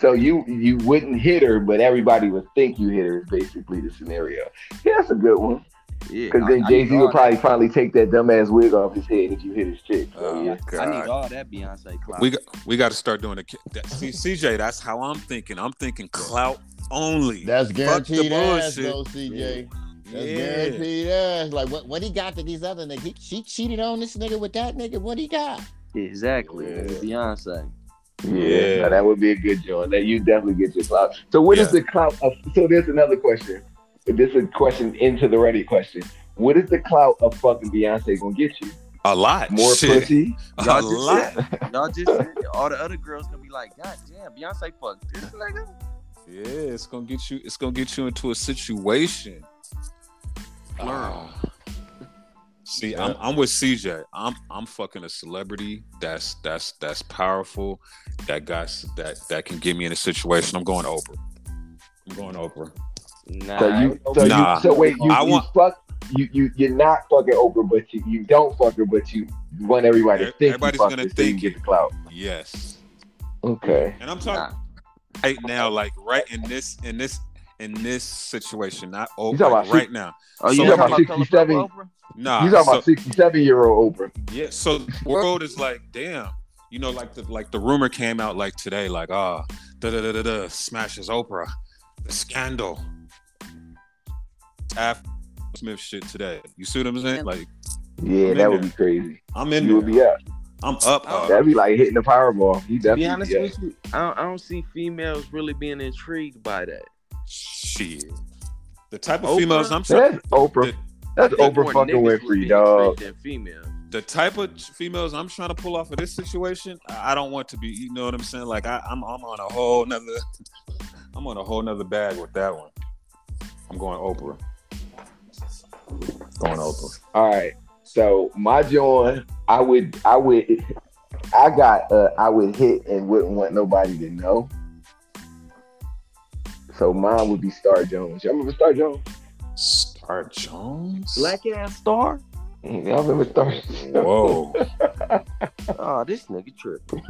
So you you wouldn't hit her, but everybody would think you hit her. Is basically the scenario. Yeah, that's a good one. Yeah, Because then I- I Jay Z all would that. probably finally take that dumbass wig off his head if you hit his chick. So, Oh, yeah. I need all that Beyonce clout. We got we got to start doing the ki- that, see CJ. That's how I'm thinking. I'm thinking clout only. That's Fuck the guaranteed ass bullshit. though, CJ. That's yeah. guaranteed ass. Like what what he got to these other niggas? He, she cheated on this nigga with that nigga. What he got? exactly. Yeah. Beyonce. Yeah, Yeah. no, that would be a good joint. That you definitely get your clout. So what is Yeah. the clout of? So there's another question. This is a question into the Reddit question. What is the clout of fucking Beyonce gonna get you? A lot. More Shit. pussy? A Y'all just lot. said, y'all just said all the other girls gonna be like, God damn, Beyonce fucked this nigga. Yeah, it's gonna get you. It's gonna get you into a situation. Plural. Ah. See, I'm I'm with CJ. I'm I'm fucking a celebrity that's that's that's powerful. That got that that can get me in a situation. I'm going Oprah. I'm going Oprah. Nah, So you, so Nah. you, so wait, you, I you want- fuck, you, you, you're not fucking Oprah, but you, you don't fuck her, but you want everybody to Everybody's think you fucked gonna her so think you get the clout. Yes. Okay. And I'm talking right now, like right in this in this in this situation, not You Oprah, talking like, about right now. Oh, So you like- talking about 67? Purple Nah, you talking so- about 67 year old Oprah? Yeah, so the world is like, damn. You know, like the like the rumor came out like today, like ah, da da da da da, smashes Oprah, the scandal. After Smith shit today, you see what I'm saying? Like Yeah, I'm that would there. be crazy. I'm in You would be up. I'm up. Oh. up. That'd be like hitting the Powerball. He To be definitely honest be up. with you, I don't, I don't see females really being intrigued by that. Shit. The type of Oprah? females I'm trying. That's Oprah. The, That's I Oprah fucking Winfrey, dog. straight Than females. the type of females I'm trying to pull off of this situation, I I don't want to be. You know what I'm saying? Like I, I'm, I'm on a whole nother. I'm on a whole nother bag with that one. I'm going Oprah. Going Oprah. All right. So my joint, I would, I would, I got, uh, I would hit and wouldn't want nobody to know. So mine would be Star Jones. Y'all remember Star Jones? Star Jones. Black ass star. Mm, y'all remember Star? Whoa. Oh, this nigga tripping.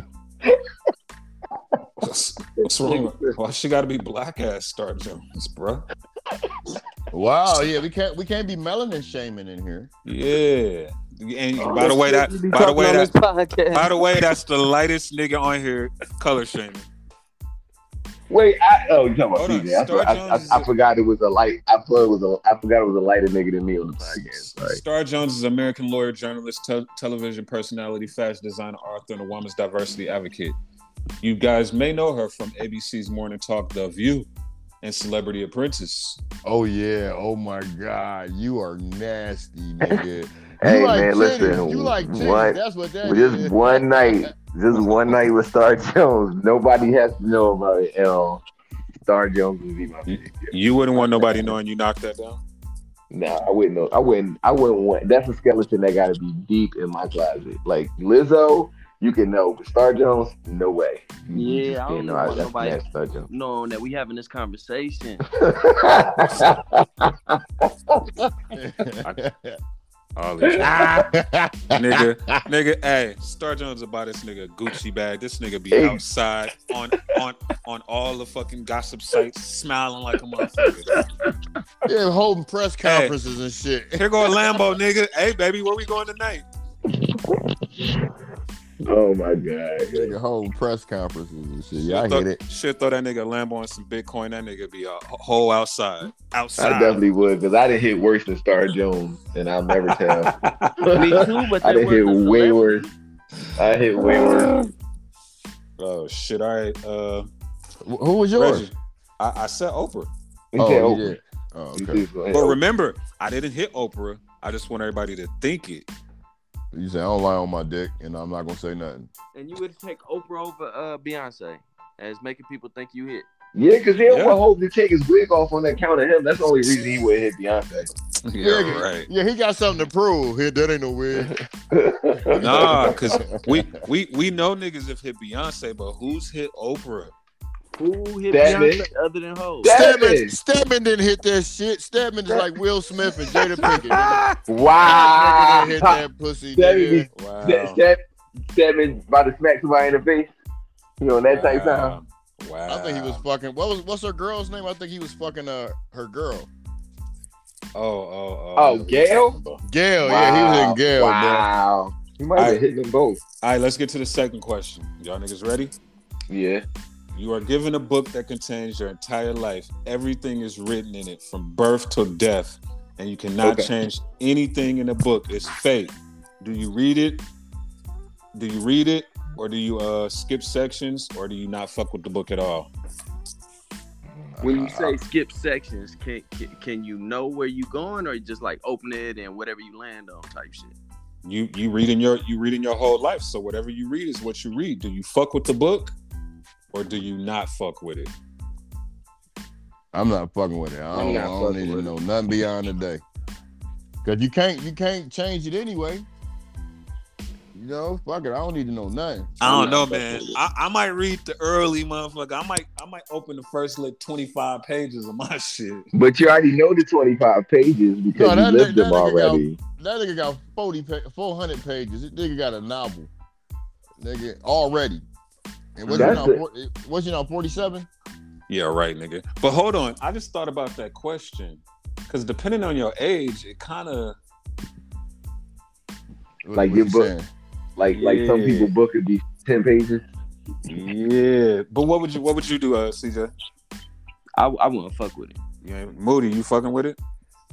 What's, what's wrong? Why she got to be black ass Star Jones, bro? Wow, yeah, we can't we can't be melanin shaming in here. Yeah. And Oh, by the way, that that's what we be by the way that podcast. by the way, that's the lightest nigga on here color shaming. Wait, I, oh, you talking about Hold on, CJ? I, Star I, Jones is I, I a- forgot it was a light. I thought it was a. I forgot it was a lighter nigga than me on the podcast. Sorry. Star Jones is an American lawyer, journalist, te- television personality, fashion designer, author, and a woman's diversity advocate. You guys may know her from ABC's Morning Talk, The View, and Celebrity Apprentice. Oh yeah, oh my god, you are nasty, nigga. Hey like man, titties. listen. you like titties. one, That's what that just is. one night, just one night with Star Jones. Nobody has to know about it. Um, Star Jones would be my pick. You wouldn't want nobody knowing you knocked that down. Nah, I wouldn't know. I wouldn't. I wouldn't want. That's a skeleton that got to be deep in my closet. Like Lizzo, you can know, but Star Jones, no way. Yeah, just I don't know. want that's nobody- nasty, Star Jones. Knowing that we having this conversation. All this- nigga, nigga, hey, Star Jones about this nigga Gucci bag. This nigga be outside on on on all the fucking gossip sites, smiling like a motherfucker. yeah, holding press conferences and shit. Here go a Lambo, nigga. Hey, baby, where we going tonight? Oh my god. Nigga whole press conferences and shit. Yeah, I throw, get it. Shit, throw that nigga a Lambo and some Bitcoin. That nigga be a whole outside, outside. I definitely would because I didn't hit worse than Star Jones, and I'll never tell. Me too, but I didn't hit wasn't way worse. I hit way worse. oh shit! All right, uh, Who was yours? Reggie, I, I said Oprah, He Oh, Oprah. did. Oh, okay. did go ahead. but remember, I didn't hit Oprah. I just want everybody to think it. You say I don't lie on my dick, and I'm not gonna say nothing. And you would take Oprah over uh, Beyonce as making people think you hit. Yeah, because he don't Yeah. want Hov to take his wig off on that count of him. That's the only reason he would hit Beyonce. Yeah, right. Yeah, he got something to prove. Here, that ain't no wig. Nah, cause we we we know niggas have hit Beyonce, but who's hit Oprah? Who hit That Beyonce it. other than Hov? That- Stedman, Stedman. Stedman didn't hit that shit. Stedman is like Will Smith and Jada Pinkett. Nigga. Nigga wow. didn't hit that pussy, Stedman Wow. Ste- Ste- Stedman about to smack somebody in the face. You on that type time? Wow. Wow. I think he was fucking. What was what's her girl's name? I think he was fucking uh her girl. Oh, oh, oh. Oh, Gail? Gail. Yeah, he was in Gail, bro. Wow. He might have I- hit them both. All right, let's get to the second question. Y'all niggas ready? Yeah. You are given a book that contains your entire life. Everything is written in it from birth to death, and you cannot Okay. change anything in the book. It's fate. Do you read it? Do you read it, or do you uh, skip sections, or do you not fuck with the book at all? When you say skip sections, can, can can you know where you going, or you just like open it and whatever you land on type shit? You you reading your you reading your whole life, so whatever you read is what you read. Do you fuck with the book, or do you not fuck with it? I'm not fucking with it. I don't, I don't need to with know nothing beyond the day. Cause you can't you can't change it anyway. You know, fuck it. I don't need to know nothing. I don't know, man. I, I might read the early motherfucker. I might I might open the first like twenty five pages of my shit. But you already know the 25 pages because No, you that- lived that them nigga got- already. That nigga got 40 400 pages. This nigga got a novel. Nigga already. And was you That's now, it. four- was you now 47? Yeah, right, nigga. But hold on, I just thought about that question because depending on your age, it kind of Like your you book. saying? Like like some people book could be 10 pages. yeah. But what would you what would you do, uh, CJ? I I wouldn't fuck with it. You ain't- Moody, you fucking with it?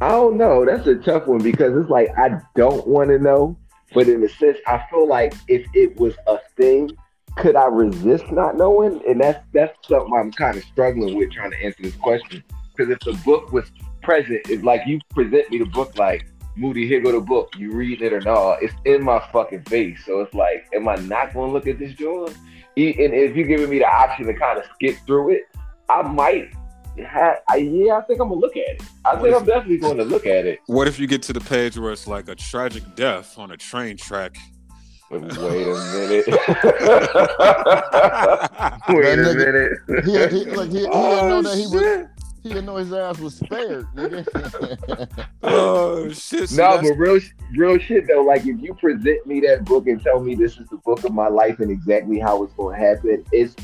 I don't know. That's a tough one because it's like I don't want to know, but in a sense, I feel like if it was a thing, could I resist not knowing? And that's that's something I'm kind of struggling with trying to answer this question. Because if the book was present. It's like you present me the book like Moody, here go the book. You read it or not? It's in my fucking face. So it's like, am I not gonna look at this joint? And if you're giving me the option to kind of skip through it, I might. Ha- I, yeah, I think I'm gonna look at it. I think I'm definitely going to look at it. What if you get to the page where it's like a tragic death on a train track? But wait a minute. That wait a nigga- minute. He, he, like, he, he oh, didn't know that he was he didn't know his ass was spared, nigga. Oh shit! See, No, that's- but real, real shit though. Like if you present me that book and tell me this is the book of my life and exactly how it's going to happen, it's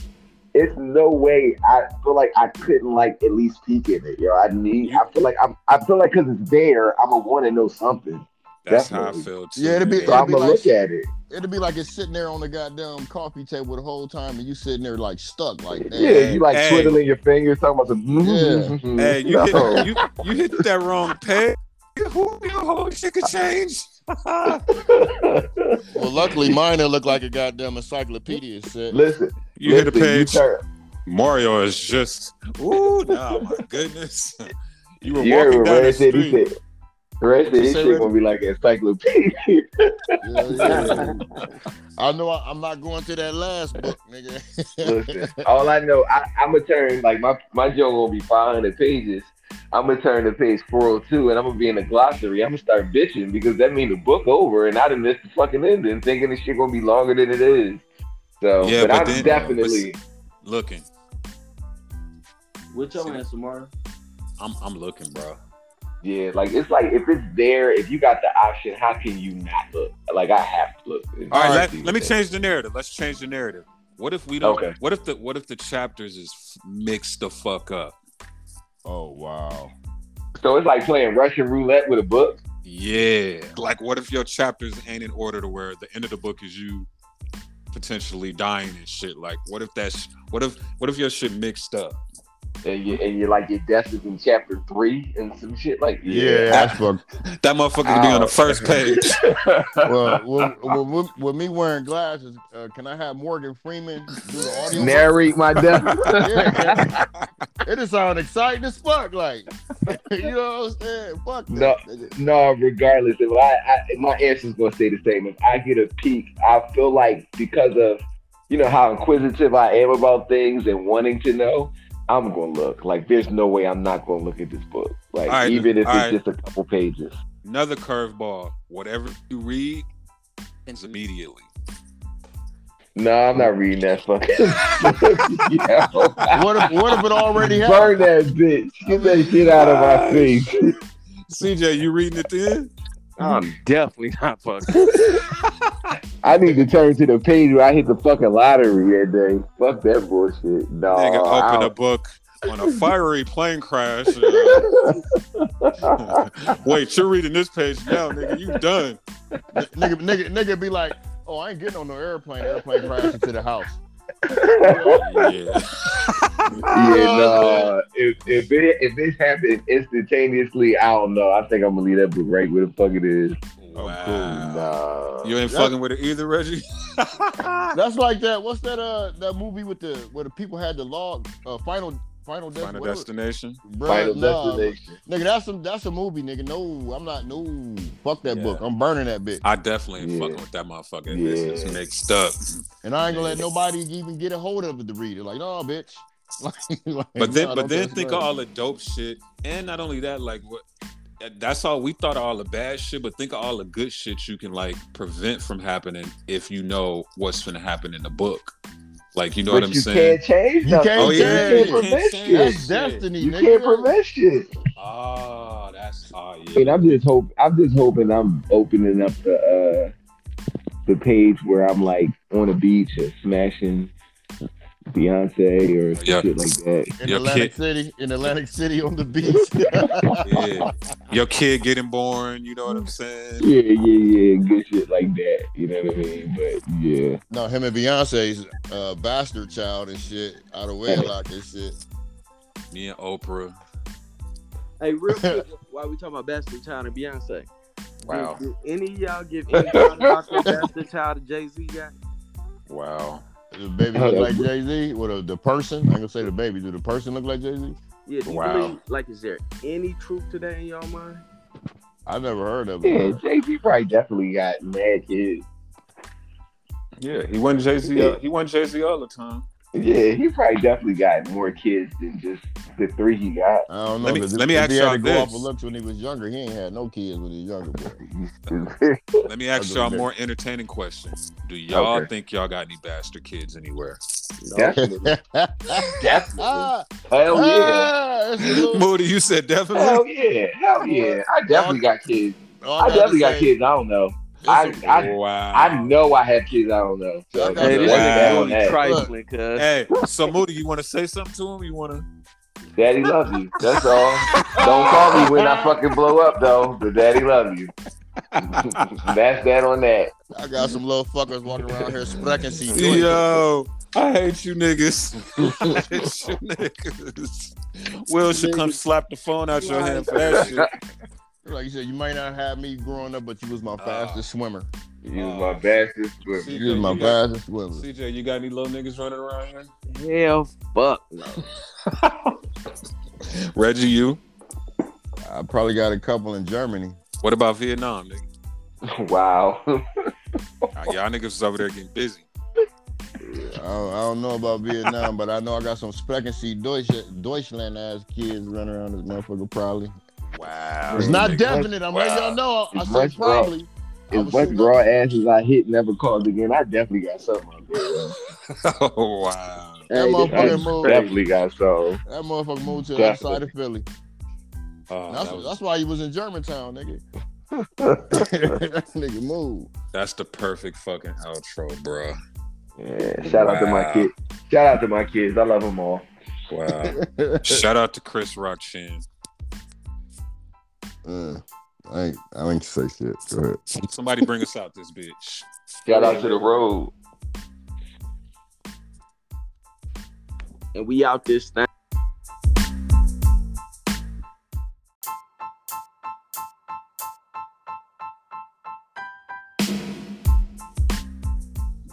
it's no way. I feel like I couldn't like at least peek in it. Yo, I need. I feel like I'm. I feel like because it's there, I'm gonna want to know something. That's how I definitely. feel too. Yeah, it'd be- man. So I'm be gonna like- look at it. It'd be like it's sitting there on the goddamn coffee table the whole time, and you sitting there like stuck, like that. Yeah, you like Hey. twiddling your fingers, talking about some. Yeah. Mm-hmm, mm-hmm, mm-hmm. Hey, you, No. hit, you you hit that wrong page. Who knew whole shit could change? Well, luckily mine it looked like a goddamn encyclopedia set. Listen, you hit a page. Mario is just. Ooh, nah, my goodness. You were You walking down the Red said? He street. said. Red said this shit Red? gonna be like an encyclopedia. Yeah, yeah. I know I, I'm not going to that last book, nigga. Listen, all I know, I, I'm gonna turn like my my joke gonna be 500 pages. I'm gonna turn to page 402, and I'm gonna be in the glossary. I'm gonna start bitching because that means the book over, and I done missed the fucking ending, thinking this shit gonna be longer than it is. So, Yeah, but, but I'm then- definitely. Looking, What your answer, Mario? I'm I'm looking, bro. Yeah, like it's like if it's there, if you got the option, how can you not look? Like I have to look. All right, let, let me that- change the narrative. Let's change the narrative. What if we don't? Okay. What if the what if the chapters is mixed the fuck up? oh wow. So it's like playing Russian roulette with a book. Yeah. Like, what if your chapters ain't in order to where the end of the book is you potentially dying and shit? Like, what if that's what if what if your shit mixed up? And you and you're like your death is in chapter three and some shit like Yeah, that's fuck. That motherfucker could be on the first page. Well, well, well, with, with me wearing glasses, uh, can I have Morgan Freeman do the audio? Narrate my death. yeah, it just sound exciting as fuck. Like, you know what I'm saying? Fuck. No. nigga. No, regardless, if I, I my answer's gonna stay the same. If I get a peek, I feel like because of you know how inquisitive I am about things and wanting to know, I'm gonna look. Like there's no way I'm not gonna look at this book. Like All right, even if it's right. just a couple pages. Another curveball. Whatever you read, ends immediately. No, I'm not reading that fucking. yeah, What if what if it already happened? burn that bitch. Get that shit out of my Ah, face. CJ, you reading it then? I'm definitely not fucking. I need to turn to the page where I hit the fucking lottery that day. Fuck that bullshit. No, Nigga, open a book on a fiery plane crash. uh, Wait, you're reading this page now, nigga. You done? nigga, nigga, nigga be like, oh, I ain't getting on no airplane. Airplane crash into the house. Yeah. Yeah, no. If if it if this happened instantaneously, I don't know. I think I'm gonna leave that book right where the fuck it is. Wow. Nah. You ain't That- fucking with it either, Reggie. That's like that. What's that? Uh, that movie with the where the people had the log. Uh, final, final, Des- Final whatever. destination. Bruh, Final nah, destination. Nigga, that's some that's a movie, nigga. No, I'm not. No, fuck that Yeah. book. I'm burning that bitch, I definitely ain't Yeah. fucking with that motherfucker. Yeah. This is mixed up. and I ain't gonna let nobody even get a hold of it to read it. Like, no, bitch. Like, like, But then, nah, but then think of all the dope shit, and not only that, like what. That's all we thought of all the bad shit, but think of all the good shit you can like prevent from happening if you know what's gonna happen in the book. Like you know but what I'm you saying? can't change You can't Oh, you yeah, can't you can't prevent change shit. That's shit. destiny, You nigga. can't prevent shit. Oh, that's oh I yeah. mean, I'm just hope. I'm just hoping I'm opening up the uh the page where I'm like on a beach or smashing Beyonce or some Yeah. shit like that. in Your Atlantic kid- City, in Atlantic City on the beach. yeah. Your kid getting born, you know what I'm saying? Yeah, yeah, yeah, good shit like that. You know what I mean? But yeah, no, him and Beyonce's uh, bastard child and shit out of wedlock and shit. Me and Oprah. Hey, real quick, while we talking about Bastard Child and Beyonce, Wow. did, did any of y'all give any thought about the Bastard Child to Jay Z got? Wow. The baby look like Jay Z. What uh, the person? I ain't gonna say the baby. Do the person look like Jay Z? Yeah, do you Wow. believe, like, is there any truth to that in y'all mind? I never heard of it. Yeah. Jay Z probably definitely got mad kids. Yeah, he won Jay Z. He won Jay Z all the time. Yeah, he probably definitely got more kids than just the three he got. I don't know. Let me- let me ask y'all to go off this. of looks when he was younger. He ain't had no kids when he was younger. Let me ask y'all a do that. more entertaining questions. Do y'all Okay. think y'all got any bastard kids anywhere? Definitely. Definitely. ah, Hell yeah. ah, that's a little- Moody, you said definitely. Hell yeah. Hell yeah. I definitely got kids. all I gotta definitely got say, kids. I don't know. It's I, a- I, wow. I know I have kids. I don't know. So, I Hey, this Wow. nigga on really trifling, cuz. Hey, so Moody, you want to say something to him? You want to? Daddy love you. That's all. Don't call me when I fucking blow up though. But daddy love you. That's that on that. I got some little fuckers walking around here sprechen see Yo, I hate you niggas. I hate you niggas. Will should come slap the phone out your hand for that shit. Like you said, you might not have me growing up, but you was my fastest swimmer. You was my bastard. swimmer. See, You was my you got- fastest swimmer. CJ, you got any little niggas running around here? Hell, fuck no. Reggie, you? I probably got a couple in Germany. What about Vietnam, nigga? Wow. Ah, y'all niggas was over there getting busy. I don't, I don't know about Vietnam, but I know I got some Sprechen see Deutsch, Deutschland ass kids running around this motherfucker probably. Wow. It's not definite. I'm letting y'all know. I It's said much probably. I As was much shooting broad asses I hit never called again. I definitely got something up there. Oh wow. That Hey, this motherfucker is moved. crazy. Definitely got some. That motherfucker moved to the Definitely. outside of Philly. Oh, That's, that was- that's why he was in Germantown, nigga. that nigga moved. that's the perfect fucking outro, bro. Yeah, shout out to my kids. Shout out to my kids. I love them all. Wow. Shout out to Chris Rock Chin. Uh, I ain't, I ain't say shit. Go ahead. Somebody bring us out this bitch. Shout out to the road. And we out this thing.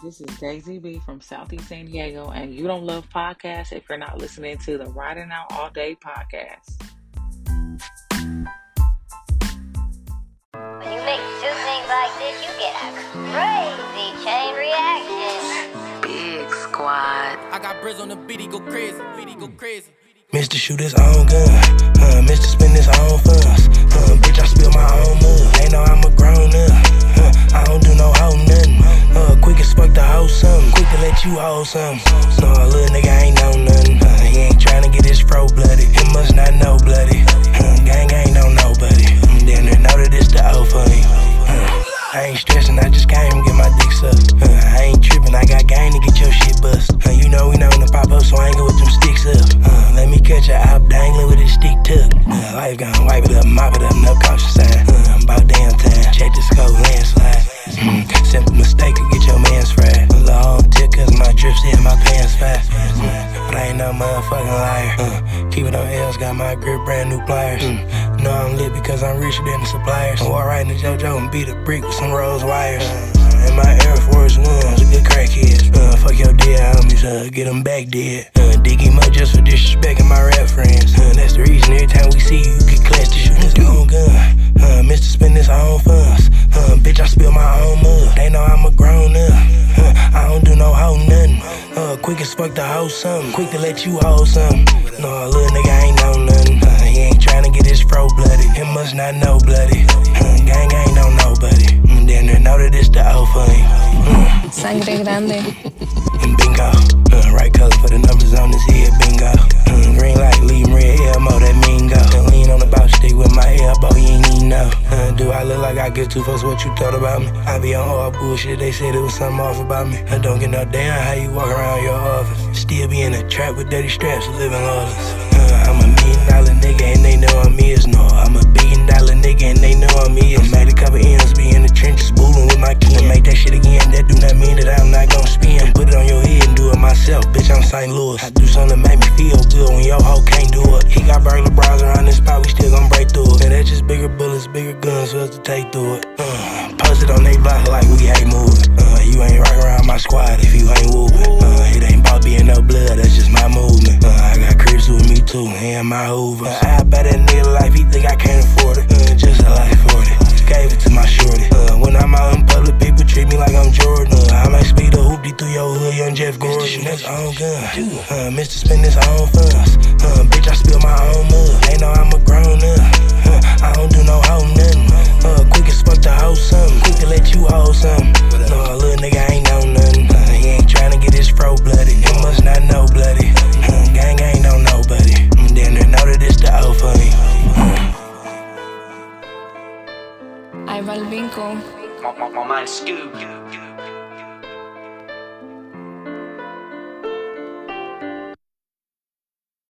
This is Daisy B from Southeast San Diego, and you don't love podcasts if you're not listening to the Riding Out All Day podcast. You mix two things like this, you get a crazy chain reaction. Big squad. I got Briz on the beat, he go crazy, beat, he go crazy. Mr. Shoot his own gun, uh, Mr. Spend his own funds. Uh, bitch, I spill my own mud. They know I'm a grown up. Uh, I don't do no hoe nothing. Uh, quick as fuck to hold something. Quick to let you hold something. No, little nigga ain't know nothing. Uh, he ain't tryna get his fro bloody. He must not know bloody. Uh, gang ain't know nobody. Know that it's the O for him. Uh, I ain't stressing, I just came to get my dick sucked. Uh, I ain't tripping, I got game to get your shit bust. Uh, you know we know when to pop up, so I ain't go with them sticks up. Uh, let me catch a op dangling with his stick tucked. Uh, life gonna wipe it up, mop it up, no caution sign. Uh, about damn time, check the scope, landslide. Mm, simple mistake to my in my pants fast. Mm, but I ain't no motherfucking liar. Uh, keep it on L's, got my grip, brand new pliers. Mm, know I'm lit because I'm richer than the suppliers. Walk right into JoJo and beat a brick with some rose wires. And my Air Force Ones, a good crackheads. Uh, fuck your dead homies, uh, get them back dead. Uh, dig him up just for disrespecting my rap friends. Uh, that's the reason every time we see you, you get classed to shooting his own gun. Uh, Mr. Spend his own funds. Uh, bitch, I spill my own mud. They know I'm a grown up. Uh, I don't do no hoe nothing. Uh, quick as fuck to hold something. Quick to let you hold something. No, little nigga ain't know nothing. Uh, he ain't tryna get his fro bloody. He must not know bloody. Uh, gang ain't know nobody. Mm, then they know that it's the O for. Mm. Sangre grande. And bingo. Uh, right color for the numbers on his head, bingo. Uh, green light, leave red, Elmo, that mean go. Uh, lean on the stick with my elbow, you ain't even know. Uh, do I look like I get two fucks what you thought about me? I be on all bullshit, they said it was something off about me. I don't get no damn how you walk around your office. Still be in a trap with dirty straps, living lawless. Uh, I'm a million dollar nigga and they know I'm is. No, I'm a billion dollar nigga and they know I'm is. Made a couple M's, be in the trenches, booling with my kin. Make that shit again, that do not mean that I'm not gon' spin. Put it on your head and do it myself, bitch, I'm St. Louis. I do something to make me feel good when your hoe can't do it. He got burglar bras around this spot, we still gon' gon' through it. And that's just bigger bullets, bigger guns for us to take through it. Uh, post it on they block like we hate moving. Uh, you ain't right around my squad if you ain't whooping. Uh, it ain't about being no blood, that's just my movement. Uh, I got crips with me too, and my Hoover. Uh, I bet that nigga life, he think I can't afford it. Uh, just a life for it gave it to my shorty. Uh, when I'm out in public, people treat me like I'm Jordan. Uh, I might speed a hoopty through your hood, young Jeff Gordon. That's all good. Uh, Mr. spend this all fuss. Uh, bitch, I spill my own mud. Ain't no I'm a grown up. Uh, I don't do no hoe nothing. Uh, quick as fuck to hold something. Quick to let you hold something. No, little nigga ain't know nothing. Uh, he ain't trying to get his fro bloody. He must not know bloody. Uh, gang ain't know nobody. I'm know that it's the O for. Hood Balvinco. My, my, my man Scoob.